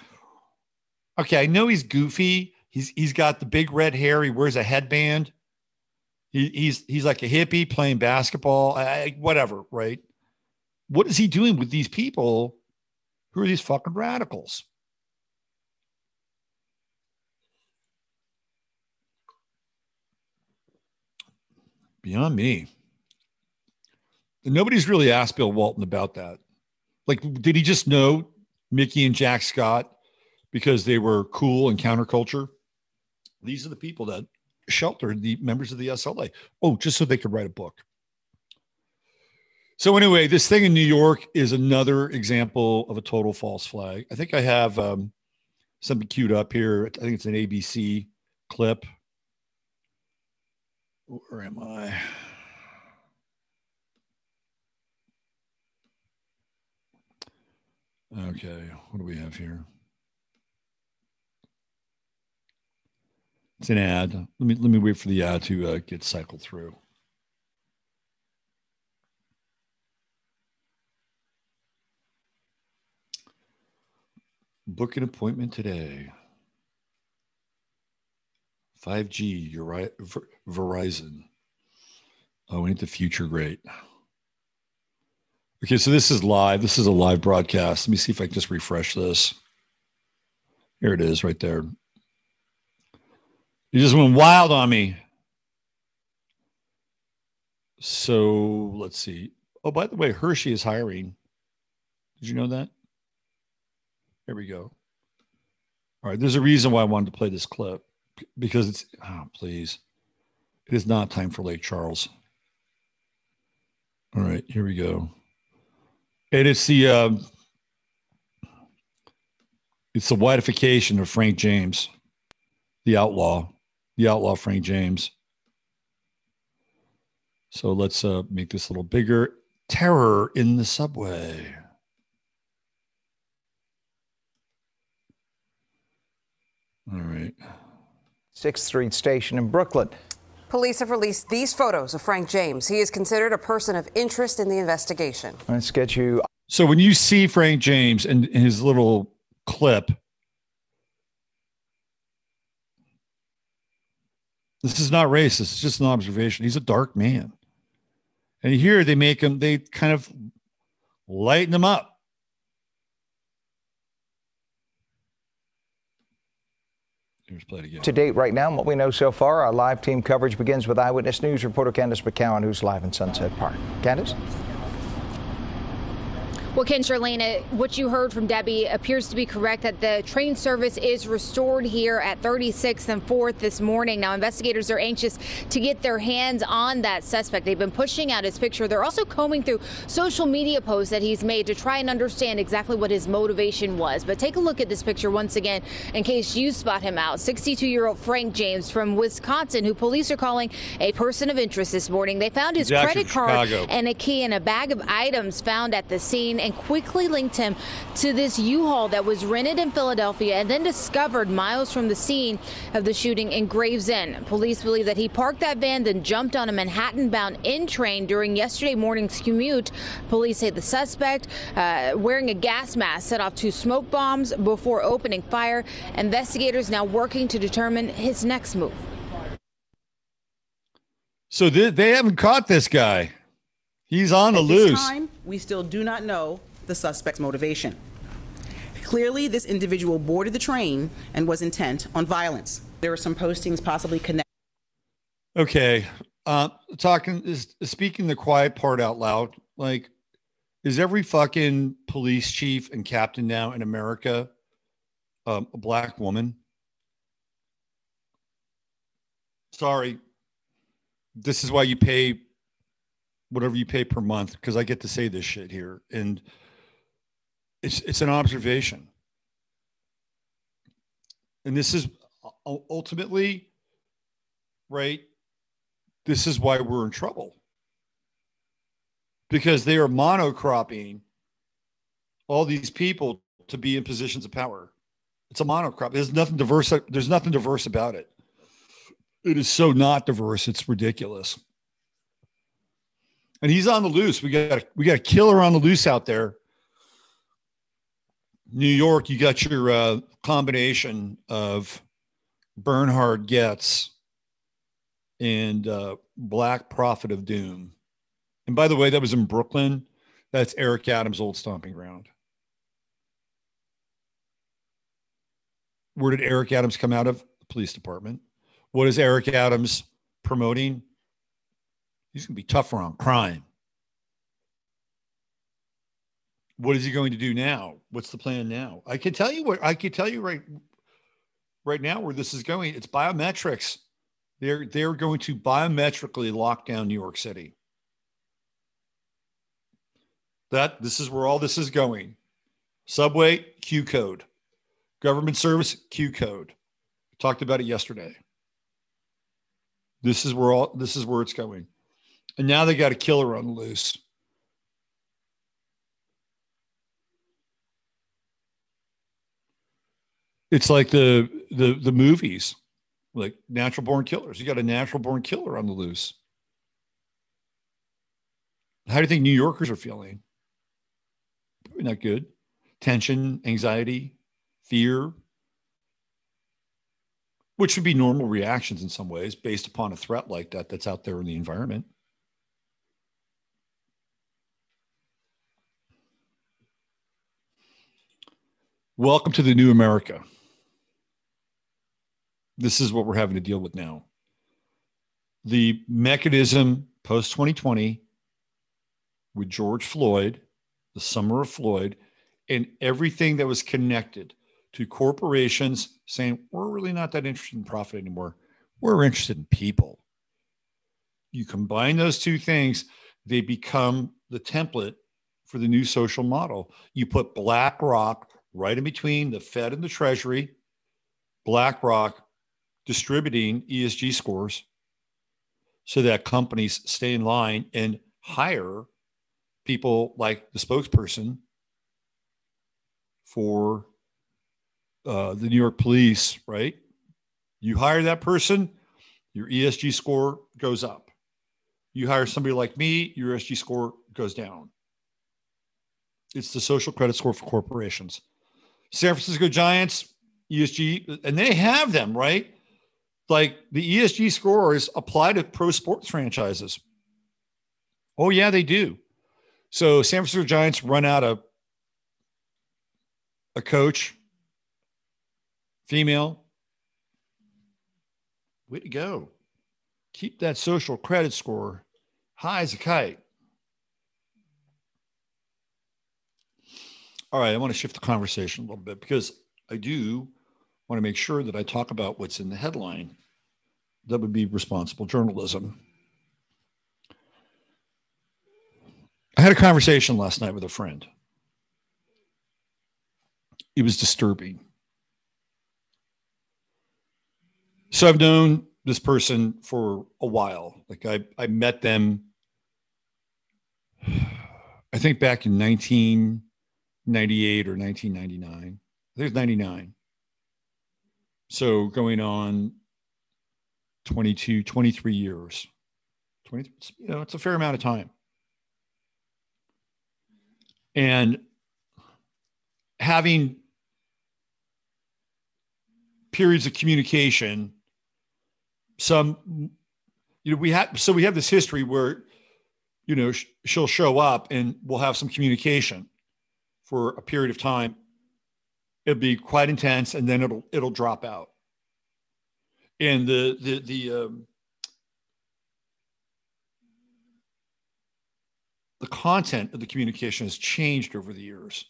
S2: okay, I know he's goofy. He's he's got the big red hair. He wears a headband. He, he's he's like a hippie playing basketball, I, whatever, right? What is he doing with these people? Who are these fucking radicals? Beyond me. Nobody's really asked Bill Walton about that. Like, did he just know Mickey and Jack Scott because they were cool and counterculture? These are the people that sheltered the members of the SLA. Oh, just so they could write a book. So anyway, this thing in New York is another example of a total false flag. I think I have um, something queued up here. I think it's an ABC clip. Where am I? Okay, what do we have here? It's an ad. Let me let me wait for the ad to uh, get cycled through. Book an appointment today. 5G, you're. Verizon. Oh, ain't the future great? Okay, so this is live. This is a live broadcast. Let me see if I can just refresh this. Here it is right there. You just went wild on me. So let's see. Oh, by the way, Hershey is hiring. Did you know that? Here we go. All right. There's a reason why I wanted to play this clip because it's, oh, please. It is not time for Lake Charles. All right. Here we go. And it's the, um, it's the whiteification of Frank James, the outlaw the outlaw Frank James. So let's uh, make this a little bigger. Terror in the subway. All right.
S6: 6th Street Station in Brooklyn.
S7: Police have released these photos of Frank James. He is considered a person of interest in the investigation.
S6: Let's get you.
S2: So when you see Frank James and his little clip, This is not racist. It's just an observation. He's a dark man. And here they make him, they kind of lighten him up. Here's.
S6: To date, right now, and what we know so far, our live team coverage begins with Eyewitness News reporter Candace McCowan, who's live in Sunset Park. Candace?
S8: Well, Ken Charlene, what you heard from Debbie appears to be correct that the train service is restored here at 36th and 4th this morning. Now, investigators are anxious to get their hands on that suspect. They've been pushing out his picture. They're also combing through social media posts that he's made to try and understand exactly what his motivation was. But take a look at this picture once again in case you spot him out. 62 year old Frank James from Wisconsin, who police are calling a person of interest this morning. They found his credit card and a key and a bag of items found at the scene and quickly linked him to this U-Haul that was rented in Philadelphia and then discovered miles from the scene of the shooting in Gravesend. Police believe that he parked that van, then jumped on a Manhattan-bound N train during yesterday morning's commute. Police say the suspect, uh, wearing a gas mask, set off two smoke bombs before opening fire. Investigators now working to determine his next move.
S2: So they, they haven't caught this guy. He's on
S9: At
S2: the loose.
S9: Time, we still do not know the suspect's motivation. Clearly, this individual boarded the train and was intent on violence. There were some postings possibly connected.
S2: Okay, uh, talking is speaking the quiet part out loud. Like, is every fucking police chief and captain now in America um, a black woman? Sorry, this is why you pay whatever you pay per month because I get to say this shit here. And It's it's an observation. And this is uh, ultimately right this is why we're in trouble. Because they are monocropping all these people to be in positions of power. It's a monocrop. There's nothing diverse. There's nothing diverse about it. It is so not diverse. It's ridiculous. And he's on the loose. We got a, we got a killer on the loose out there. New York, you got your uh, combination of Bernhard Goetz and uh, Black Prophet of Doom. And by the way, that was in Brooklyn. That's Eric Adams' old stomping ground. Where did Eric Adams come out of? The police department. What is Eric Adams promoting? He's going to be tougher on crime. What is he going to do now? What's the plan now? I can tell you what I can tell you right right now where this is going. It's biometrics. They're they're going to biometrically lock down New York City. That this is where all this is going. Subway Q code. Government service Q code. Talked about it yesterday. This is where all this is where it's going. And now they got a killer on the loose. It's like the the the movies, like natural born killers. You got a natural born killer on the loose. How do you think New Yorkers are feeling? Probably not good. Tension, anxiety, fear, which would be normal reactions in some ways based upon a threat like that that's out there in the environment. Welcome to the new America. This is what we're having to deal with now. The mechanism post 2020 with George Floyd, the summer of Floyd, and everything that was connected to corporations saying, we're really not that interested in profit anymore. We're interested in people. You combine those two things, they become the template for the new social model. You put BlackRock right in between the Fed and the Treasury, BlackRock distributing ESG scores so that companies stay in line and hire people like the spokesperson for uh, the New York police, right? You hire that person, your ESG score goes up. You hire somebody like me, your ESG score goes down. It's the social credit score for corporations. San Francisco Giants, ESG, and they have them, right? Like the ESG scores apply to pro sports franchises. Oh, yeah, they do. So San Francisco Giants run out of a coach, female. Way to go. Keep that social credit score high as a kite. All right, I want to shift the conversation a little bit because I do want to make sure that I talk about what's in the headline. That would be responsible journalism. I had a conversation last night with a friend. It was disturbing. So I've known this person for a while. Like I, I met them, I think back in 1998 or 1999. I think it was 99. So going on 22, 23 years. 20, you know, it's a fair amount of time. And having periods of communication, some, you know, we have, so we have this history where, you know, she'll show up and we'll have some communication for a period of time it'll be quite intense and then it'll it'll drop out. And the the the um, the content of the communication has changed over the years.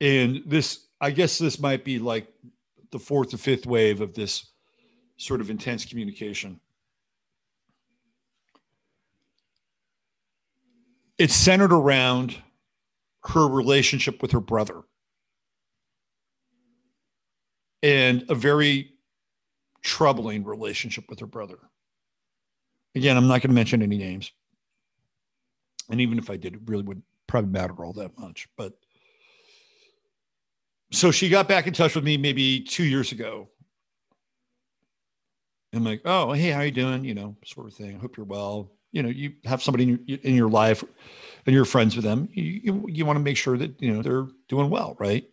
S2: And this i guess this might be like the fourth or fifth wave of this sort of intense communication. It's centered around her relationship with her brother and a very troubling relationship with her brother. Again, I'm not going to mention any names. And even if I did, it really would probably matter all that much. But so she got back in touch with me maybe two years ago. I'm like, oh, hey, how you doing? You know, sort of thing. Hope you're well. You know, you have somebody in your, in your life and you're friends with them. You, you, you want to make sure that, you know, they're doing well, right?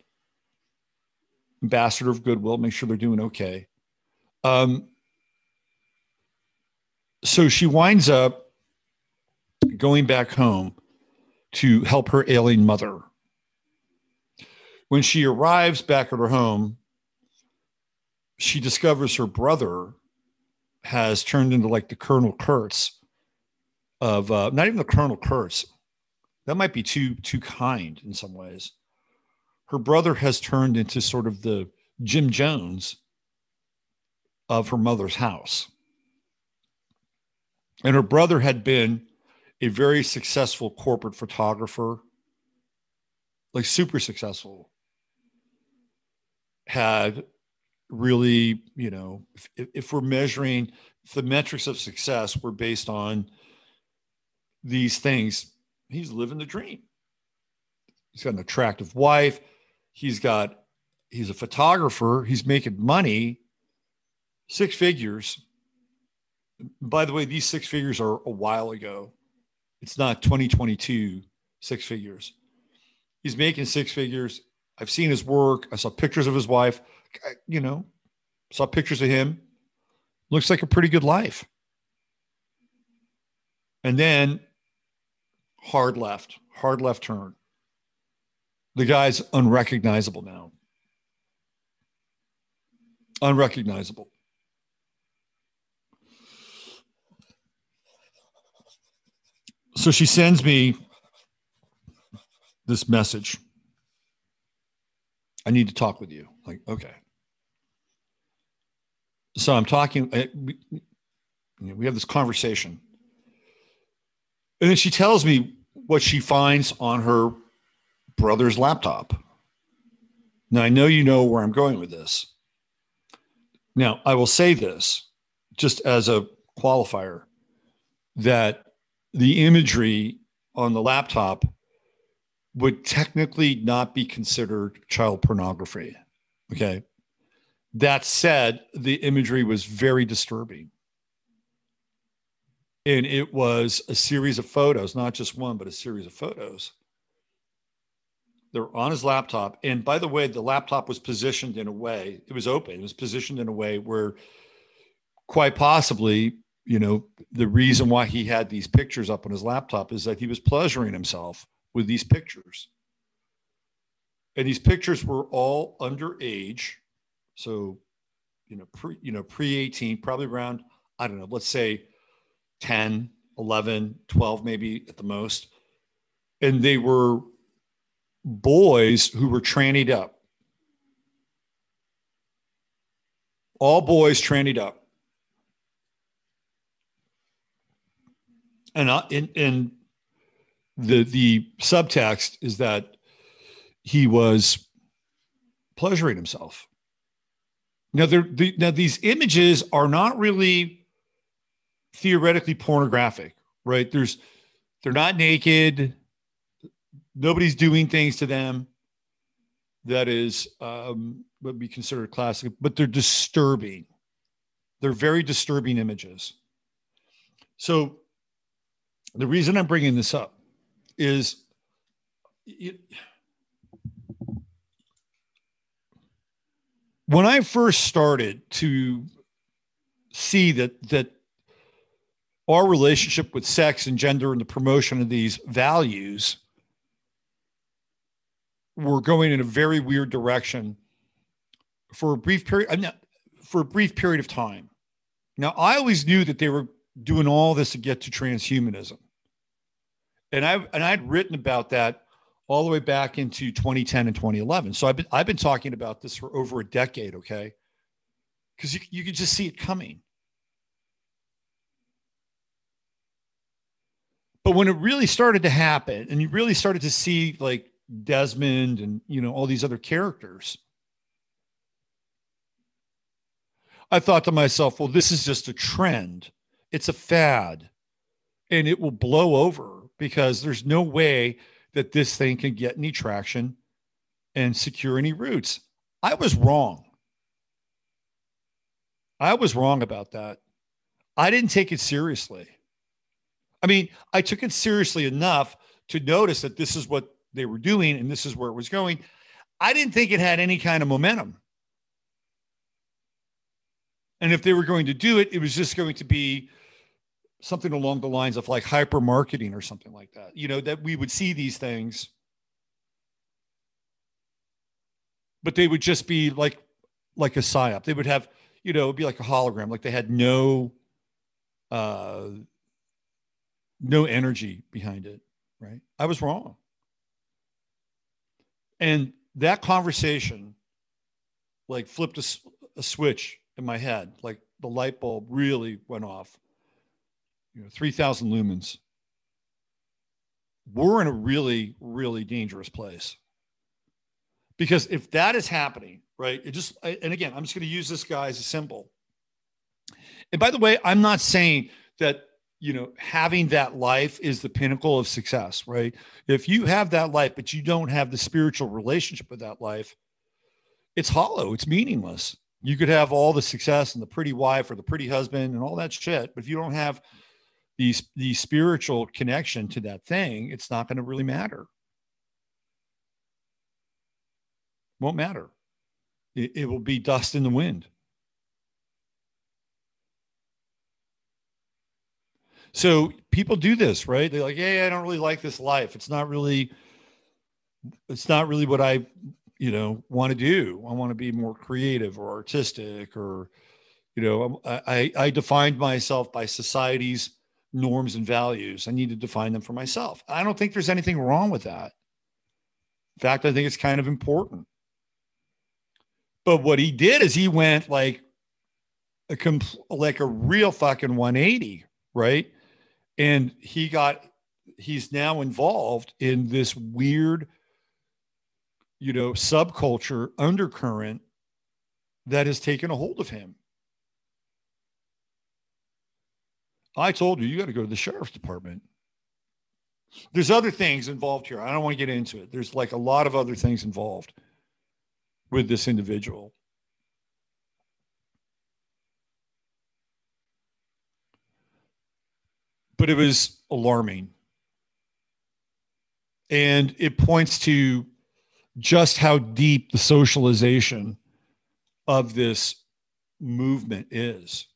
S2: Ambassador of goodwill, make sure they're doing okay. Um, so she winds up going back home to help her ailing mother. When she arrives back at her home, she discovers her brother has turned into like the Colonel Kurtz of uh, not even the Colonel Kurtz. That might be too too kind in some ways. Her brother has turned into sort of the Jim Jones of her mother's house. And her brother had been a very successful corporate photographer, like super successful. Had really, you know, if, if we're measuring if the metrics of success were based on these things, he's living the dream. He's got an attractive wife. He's got, he's a photographer. He's making money, six figures. By the way, these six figures are a while ago. It's not 2022 six figures. He's making six figures. I've seen his work. I saw pictures of his wife you know, saw pictures of him. Looks like a pretty good life. And then hard left, hard left turn. The guy's unrecognizable now. Unrecognizable. So she sends me this message. I need to talk with you. Like, okay. So I'm talking, uh, we have this conversation. And then she tells me what she finds on her brother's laptop. Now, I know you know where I'm going with this. Now, I will say this just as a qualifier that the imagery on the laptop would technically not be considered child pornography. Okay. That said, the imagery was very disturbing. And it was a series of photos, not just one, but a series of photos. They're on his laptop. And by the way, the laptop was positioned in a way, it was open, it was positioned in a way where quite possibly, you know, the reason why he had these pictures up on his laptop is that he was pleasuring himself with these pictures. And these pictures were all underage. So, you know, pre, you know, pre 18, probably around, I don't know, let's say 10, 11, 12, maybe at the most. And they were boys who were trannied up. All boys trannied up. And, uh, and, and the the subtext is that he was pleasuring himself. Now, there, the, now these images are not really theoretically pornographic, right? There's they're not naked. Nobody's doing things to them that is um, would be considered classic, but they're disturbing. They're very disturbing images. So the reason I'm bringing this up is it, when I first started to see that that our relationship with sex and gender and the promotion of these values were going in a very weird direction for a brief period for a brief period of time. Now I always knew that they were doing all this to get to transhumanism and I and I'd written about that all the way back into 2010 and 2011. So I've been I've been talking about this for over a decade. Okay, because you you could just see it coming. But when it really started to happen, and you really started to see like Desmond and you know all these other characters. I thought to myself, well, this is just a trend. It's a fad and it will blow over because there's no way that this thing can get any traction and secure any roots. I was wrong. I was wrong about that. I didn't take it seriously. I mean, I took it seriously enough to notice that this is what they were doing and this is where it was going. I didn't think it had any kind of momentum. And if they were going to do it, it was just going to be something along the lines of like hyper marketing or something like that. You know, that we would see these things, but they would just be like like a psyop. They would have, you know, it'd be like a hologram. Like they had no uh no energy behind it. Right. I was wrong. And that conversation like flipped a, a switch in my head. Like the light bulb really went off you know, 3,000 lumens. We're in a really, really dangerous place. Because if that is happening, right, it just, and again, I'm just going to use this guy as a symbol. And by the way, I'm not saying that, you know, having that life is the pinnacle of success, right? If you have that life, but you don't have the spiritual relationship with that life, it's hollow, it's meaningless. You could have all the success and the pretty wife or the pretty husband and all that shit, but if you don't have the, the spiritual connection to that thing, it's not going to really matter. Won't matter. It, it will be dust in the wind. So people do this, right? They're like, "Hey, I don't really like this life. It's not really, it's not really what I, you know, want to do. I want to be more creative or artistic, or, you know, I I defined myself by society's norms and values. I need to define them for myself. I don't think there's anything wrong with that. In fact, I think it's kind of important. But what he did is he went like a compl- like a real fucking 180, right? And he got he's now involved in this weird you know subculture undercurrent that has taken a hold of him I told you, you got to go to the sheriff's department. There's other things involved here. I don't want to get into it. There's like a lot of other things involved with this individual. But it was alarming. And it points to just how deep the socialization of this movement is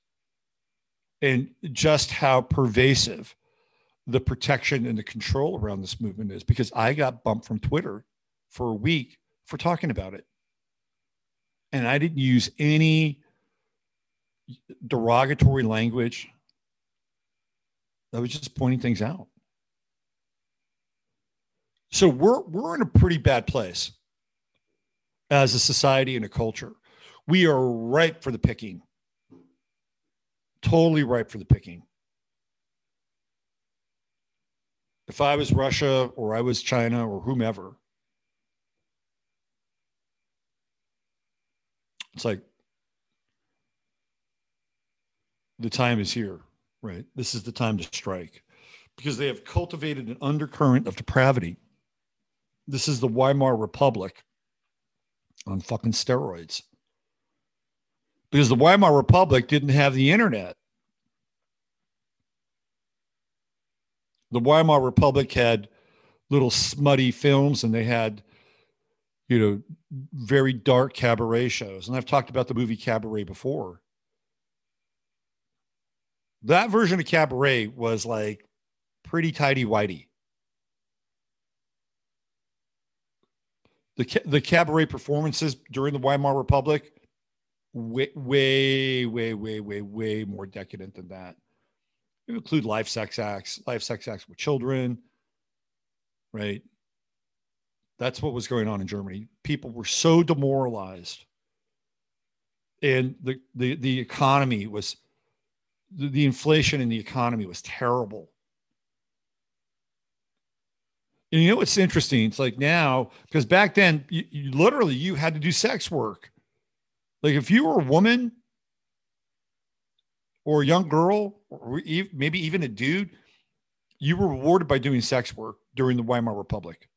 S2: and just how pervasive the protection and the control around this movement is because I got bumped from Twitter for a week for talking about it. And I didn't use any derogatory language. I was just pointing things out. So we're we're in a pretty bad place as a society and a culture. We are ripe for the picking totally ripe for the picking. If I was Russia or I was China or whomever, it's like the time is here, right? This is the time to strike because they have cultivated an undercurrent of depravity. This is the Weimar Republic on fucking steroids because the Weimar Republic didn't have the internet. The Weimar Republic had little smutty films and they had, you know, very dark cabaret shows. And I've talked about the movie Cabaret before. That version of Cabaret was like pretty tidy whitey. The, the cabaret performances during the Weimar Republic way, way, way, way, way, way more decadent than that. You include live sex acts, live sex acts with children, right? That's what was going on in Germany. People were so demoralized, and the the the economy was the, inflation in the economy was terrible. And you know what's interesting? It's like now, because back then, you, you literally you had to do sex work. Like if you were a woman or a young girl, or maybe even a dude, you were rewarded by doing sex work during the Weimar Republic.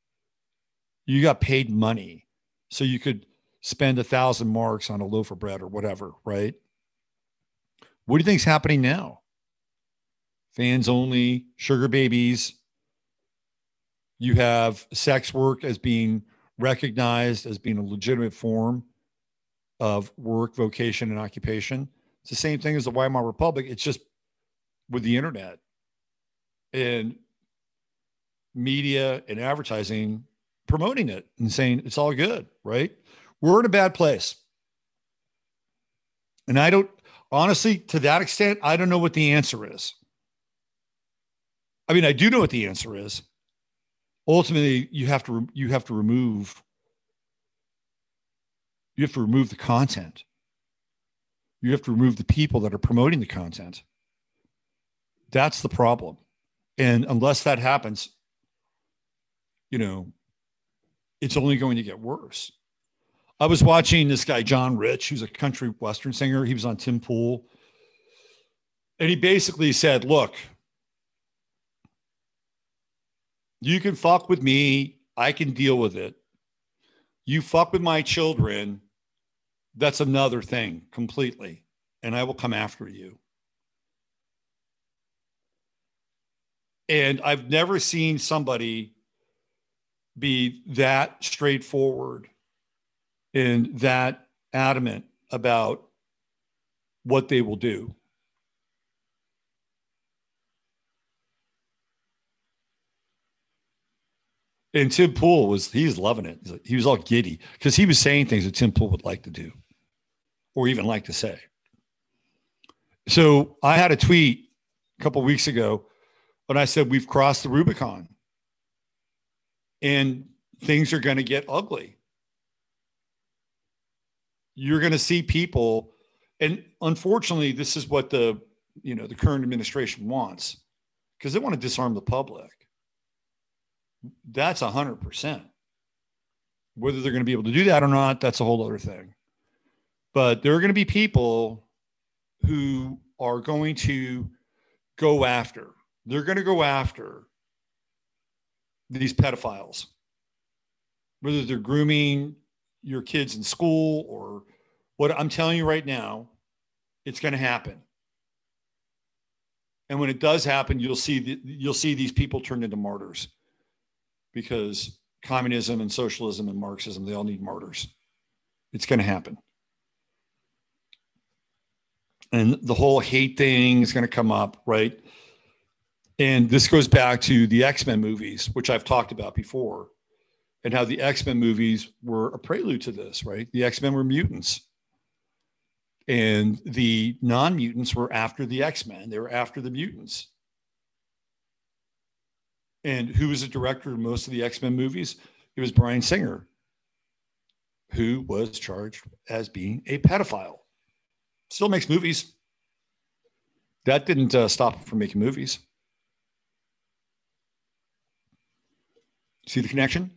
S2: You got paid money so you could spend a thousand marks on a loaf of bread or whatever, right? What do you think's happening now? Fans only, sugar babies. You have sex work as being recognized as being a legitimate form of work, vocation, and occupation. It's the same thing as the Weimar Republic. It's just with the internet and media and advertising promoting it and saying it's all good, right? We're in a bad place. And I don't, honestly, to that extent, I don't know what the answer is. I mean, I do know what the answer is. Ultimately, you have to you have to remove you have to remove the content. You have to remove the people that are promoting the content. That's the problem. And unless that happens, you know, it's only going to get worse. I was watching this guy, John Rich, who's a country western singer. He was on Tim Pool. And he basically said, Look, you can fuck with me. I can deal with it. You fuck with my children. That's another thing completely. And I will come after you. And I've never seen somebody be that straightforward and that adamant about what they will do. And Tim Pool was, he's loving it. He was all giddy because he was saying things that Tim Pool would like to do or even like to say. So I had a tweet a couple weeks ago when I said, We've crossed the Rubicon and things are going to get ugly you're going to see people and unfortunately this is what the you know the current administration wants because they want to disarm the public. That's 100% whether they're going to be able to do that or not that's a whole other thing. But there are going to be people who are going to go after they're going to go after these pedophiles. Whether they're grooming your kids in school or what I'm telling you right now, it's going to happen. And when it does happen, you'll see the, you'll see these people turned into martyrs because communism and socialism and Marxism, they all need martyrs. It's going to happen. And the whole hate thing is going to come up, right? And this goes back to the X Men movies, which I've talked about before and how the X-Men movies were a prelude to this, right? The X-Men were mutants. And the non-mutants were after the X-Men. They were after the mutants. And who was the director of most of the X-Men movies? It was Bryan Singer, who was charged as being a pedophile. Still makes movies. That didn't uh, stop him from making movies. See the connection?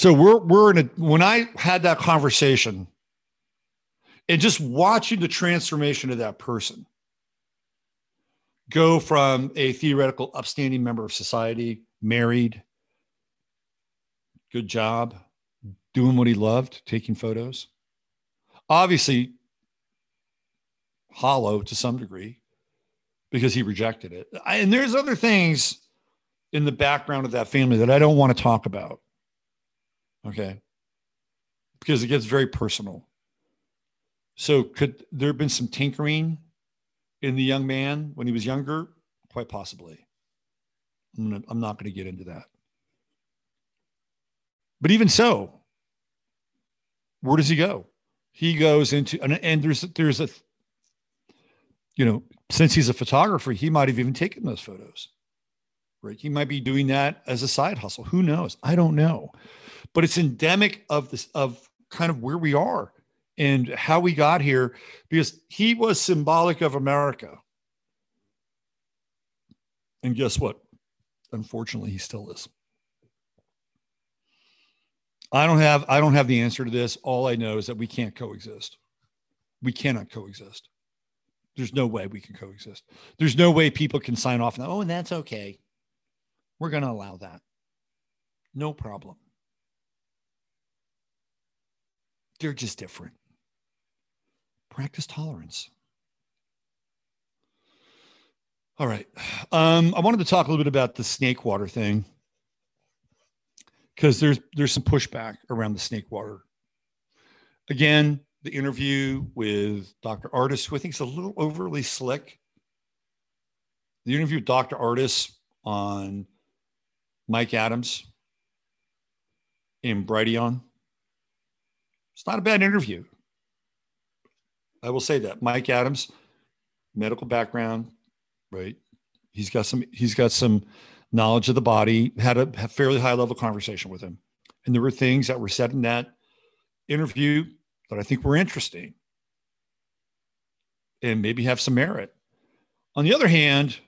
S2: So we're we're in a when I had that conversation and just watching the transformation of that person go from a theoretical upstanding member of society, married, good job, doing what he loved, taking photos. Obviously hollow to some degree because he rejected it. And there's other things in the background of that family that I don't want to talk about Okay. Because it gets very personal. So, could there have been some tinkering in the young man when he was younger? Quite possibly. I'm, gonna, I'm not going to get into that. But even so, where does he go? He goes into, and, and there's, there's a, you know, since he's a photographer, he might have even taken those photos, right? He might be doing that as a side hustle. Who knows? I don't know but it's endemic of this of kind of where we are and how we got here because he was symbolic of America. And guess what? unfortunately, he still is. I don't have I don't have the answer to this. All I know is that we can't coexist. We cannot coexist. There's no way we can coexist. There's no way people can sign off oh, and that's okay. We're going to allow that. No problem. They're just different. Practice tolerance. All right. Um, I wanted to talk a little bit about the snake water thing because there's there's some pushback around the snake water. Again, the interview with Dr. Ardis, who I think is a little overly slick. The interview with Dr. Ardis on Mike Adams in Brighteon. It's not a bad interview. I will say that. Mike Adams, medical background, right? He's got some he's got some knowledge of the body, had a fairly high level conversation with him. And there were things that were said in that interview that I think were interesting and maybe have some merit. On the other hand,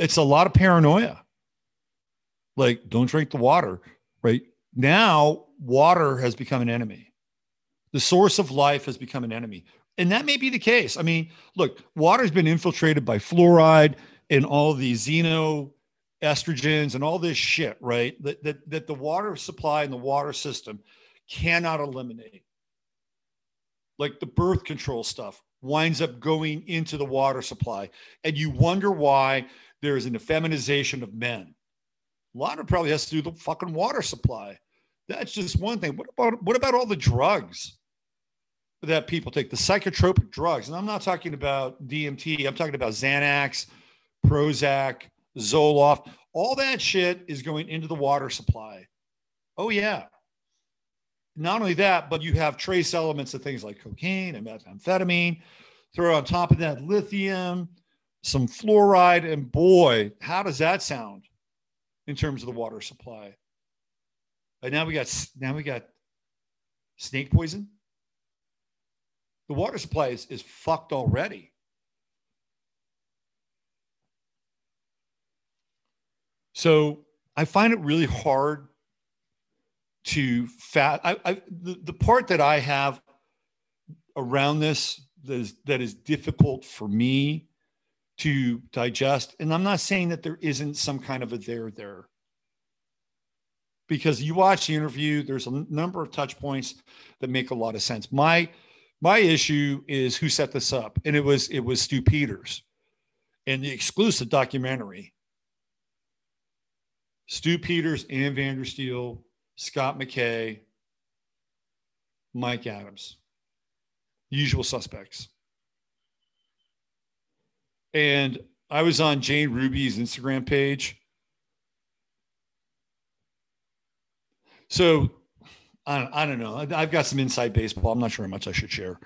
S2: it's a lot of paranoia. Like, don't drink the water, right? Now, water has become an enemy. The source of life has become an enemy. And that may be the case. I mean, look, water's been infiltrated by fluoride and all the xeno estrogens and all this shit, right? That, that, that the water supply and the water system cannot eliminate. Like the birth control stuff winds up going into the water supply. And you wonder why there is an effeminization of men. A lot of probably has to do the fucking water supply. That's just one thing. What about what about all the drugs? that people take, the psychotropic drugs. And I'm not talking about DMT, I'm talking about Xanax, Prozac, Zoloft. All that shit is going into the water supply. Oh, yeah. Not only that, but you have trace elements of things like cocaine and methamphetamine. Throw on top of that lithium, some fluoride, and boy, how does that sound in terms of the water supply? And now we got now we got snake poison the water supply is, is fucked already. So I find it really hard to fat. I, I the, the part that I have around this that is, that is difficult for me to digest, and I'm not saying that there isn't some kind of a there there, because you watch the interview, there's a number of touch points that make a lot of sense. My my issue is who set this up, and it was it was Stu Peters, and the exclusive documentary. Stu Peters, Ann Vandersteel, Scott McKay, Mike Adams, usual suspects. And I was on Jane Ruby's Instagram page. So I I don't know. I've got some inside baseball. I'm not sure how much I should share.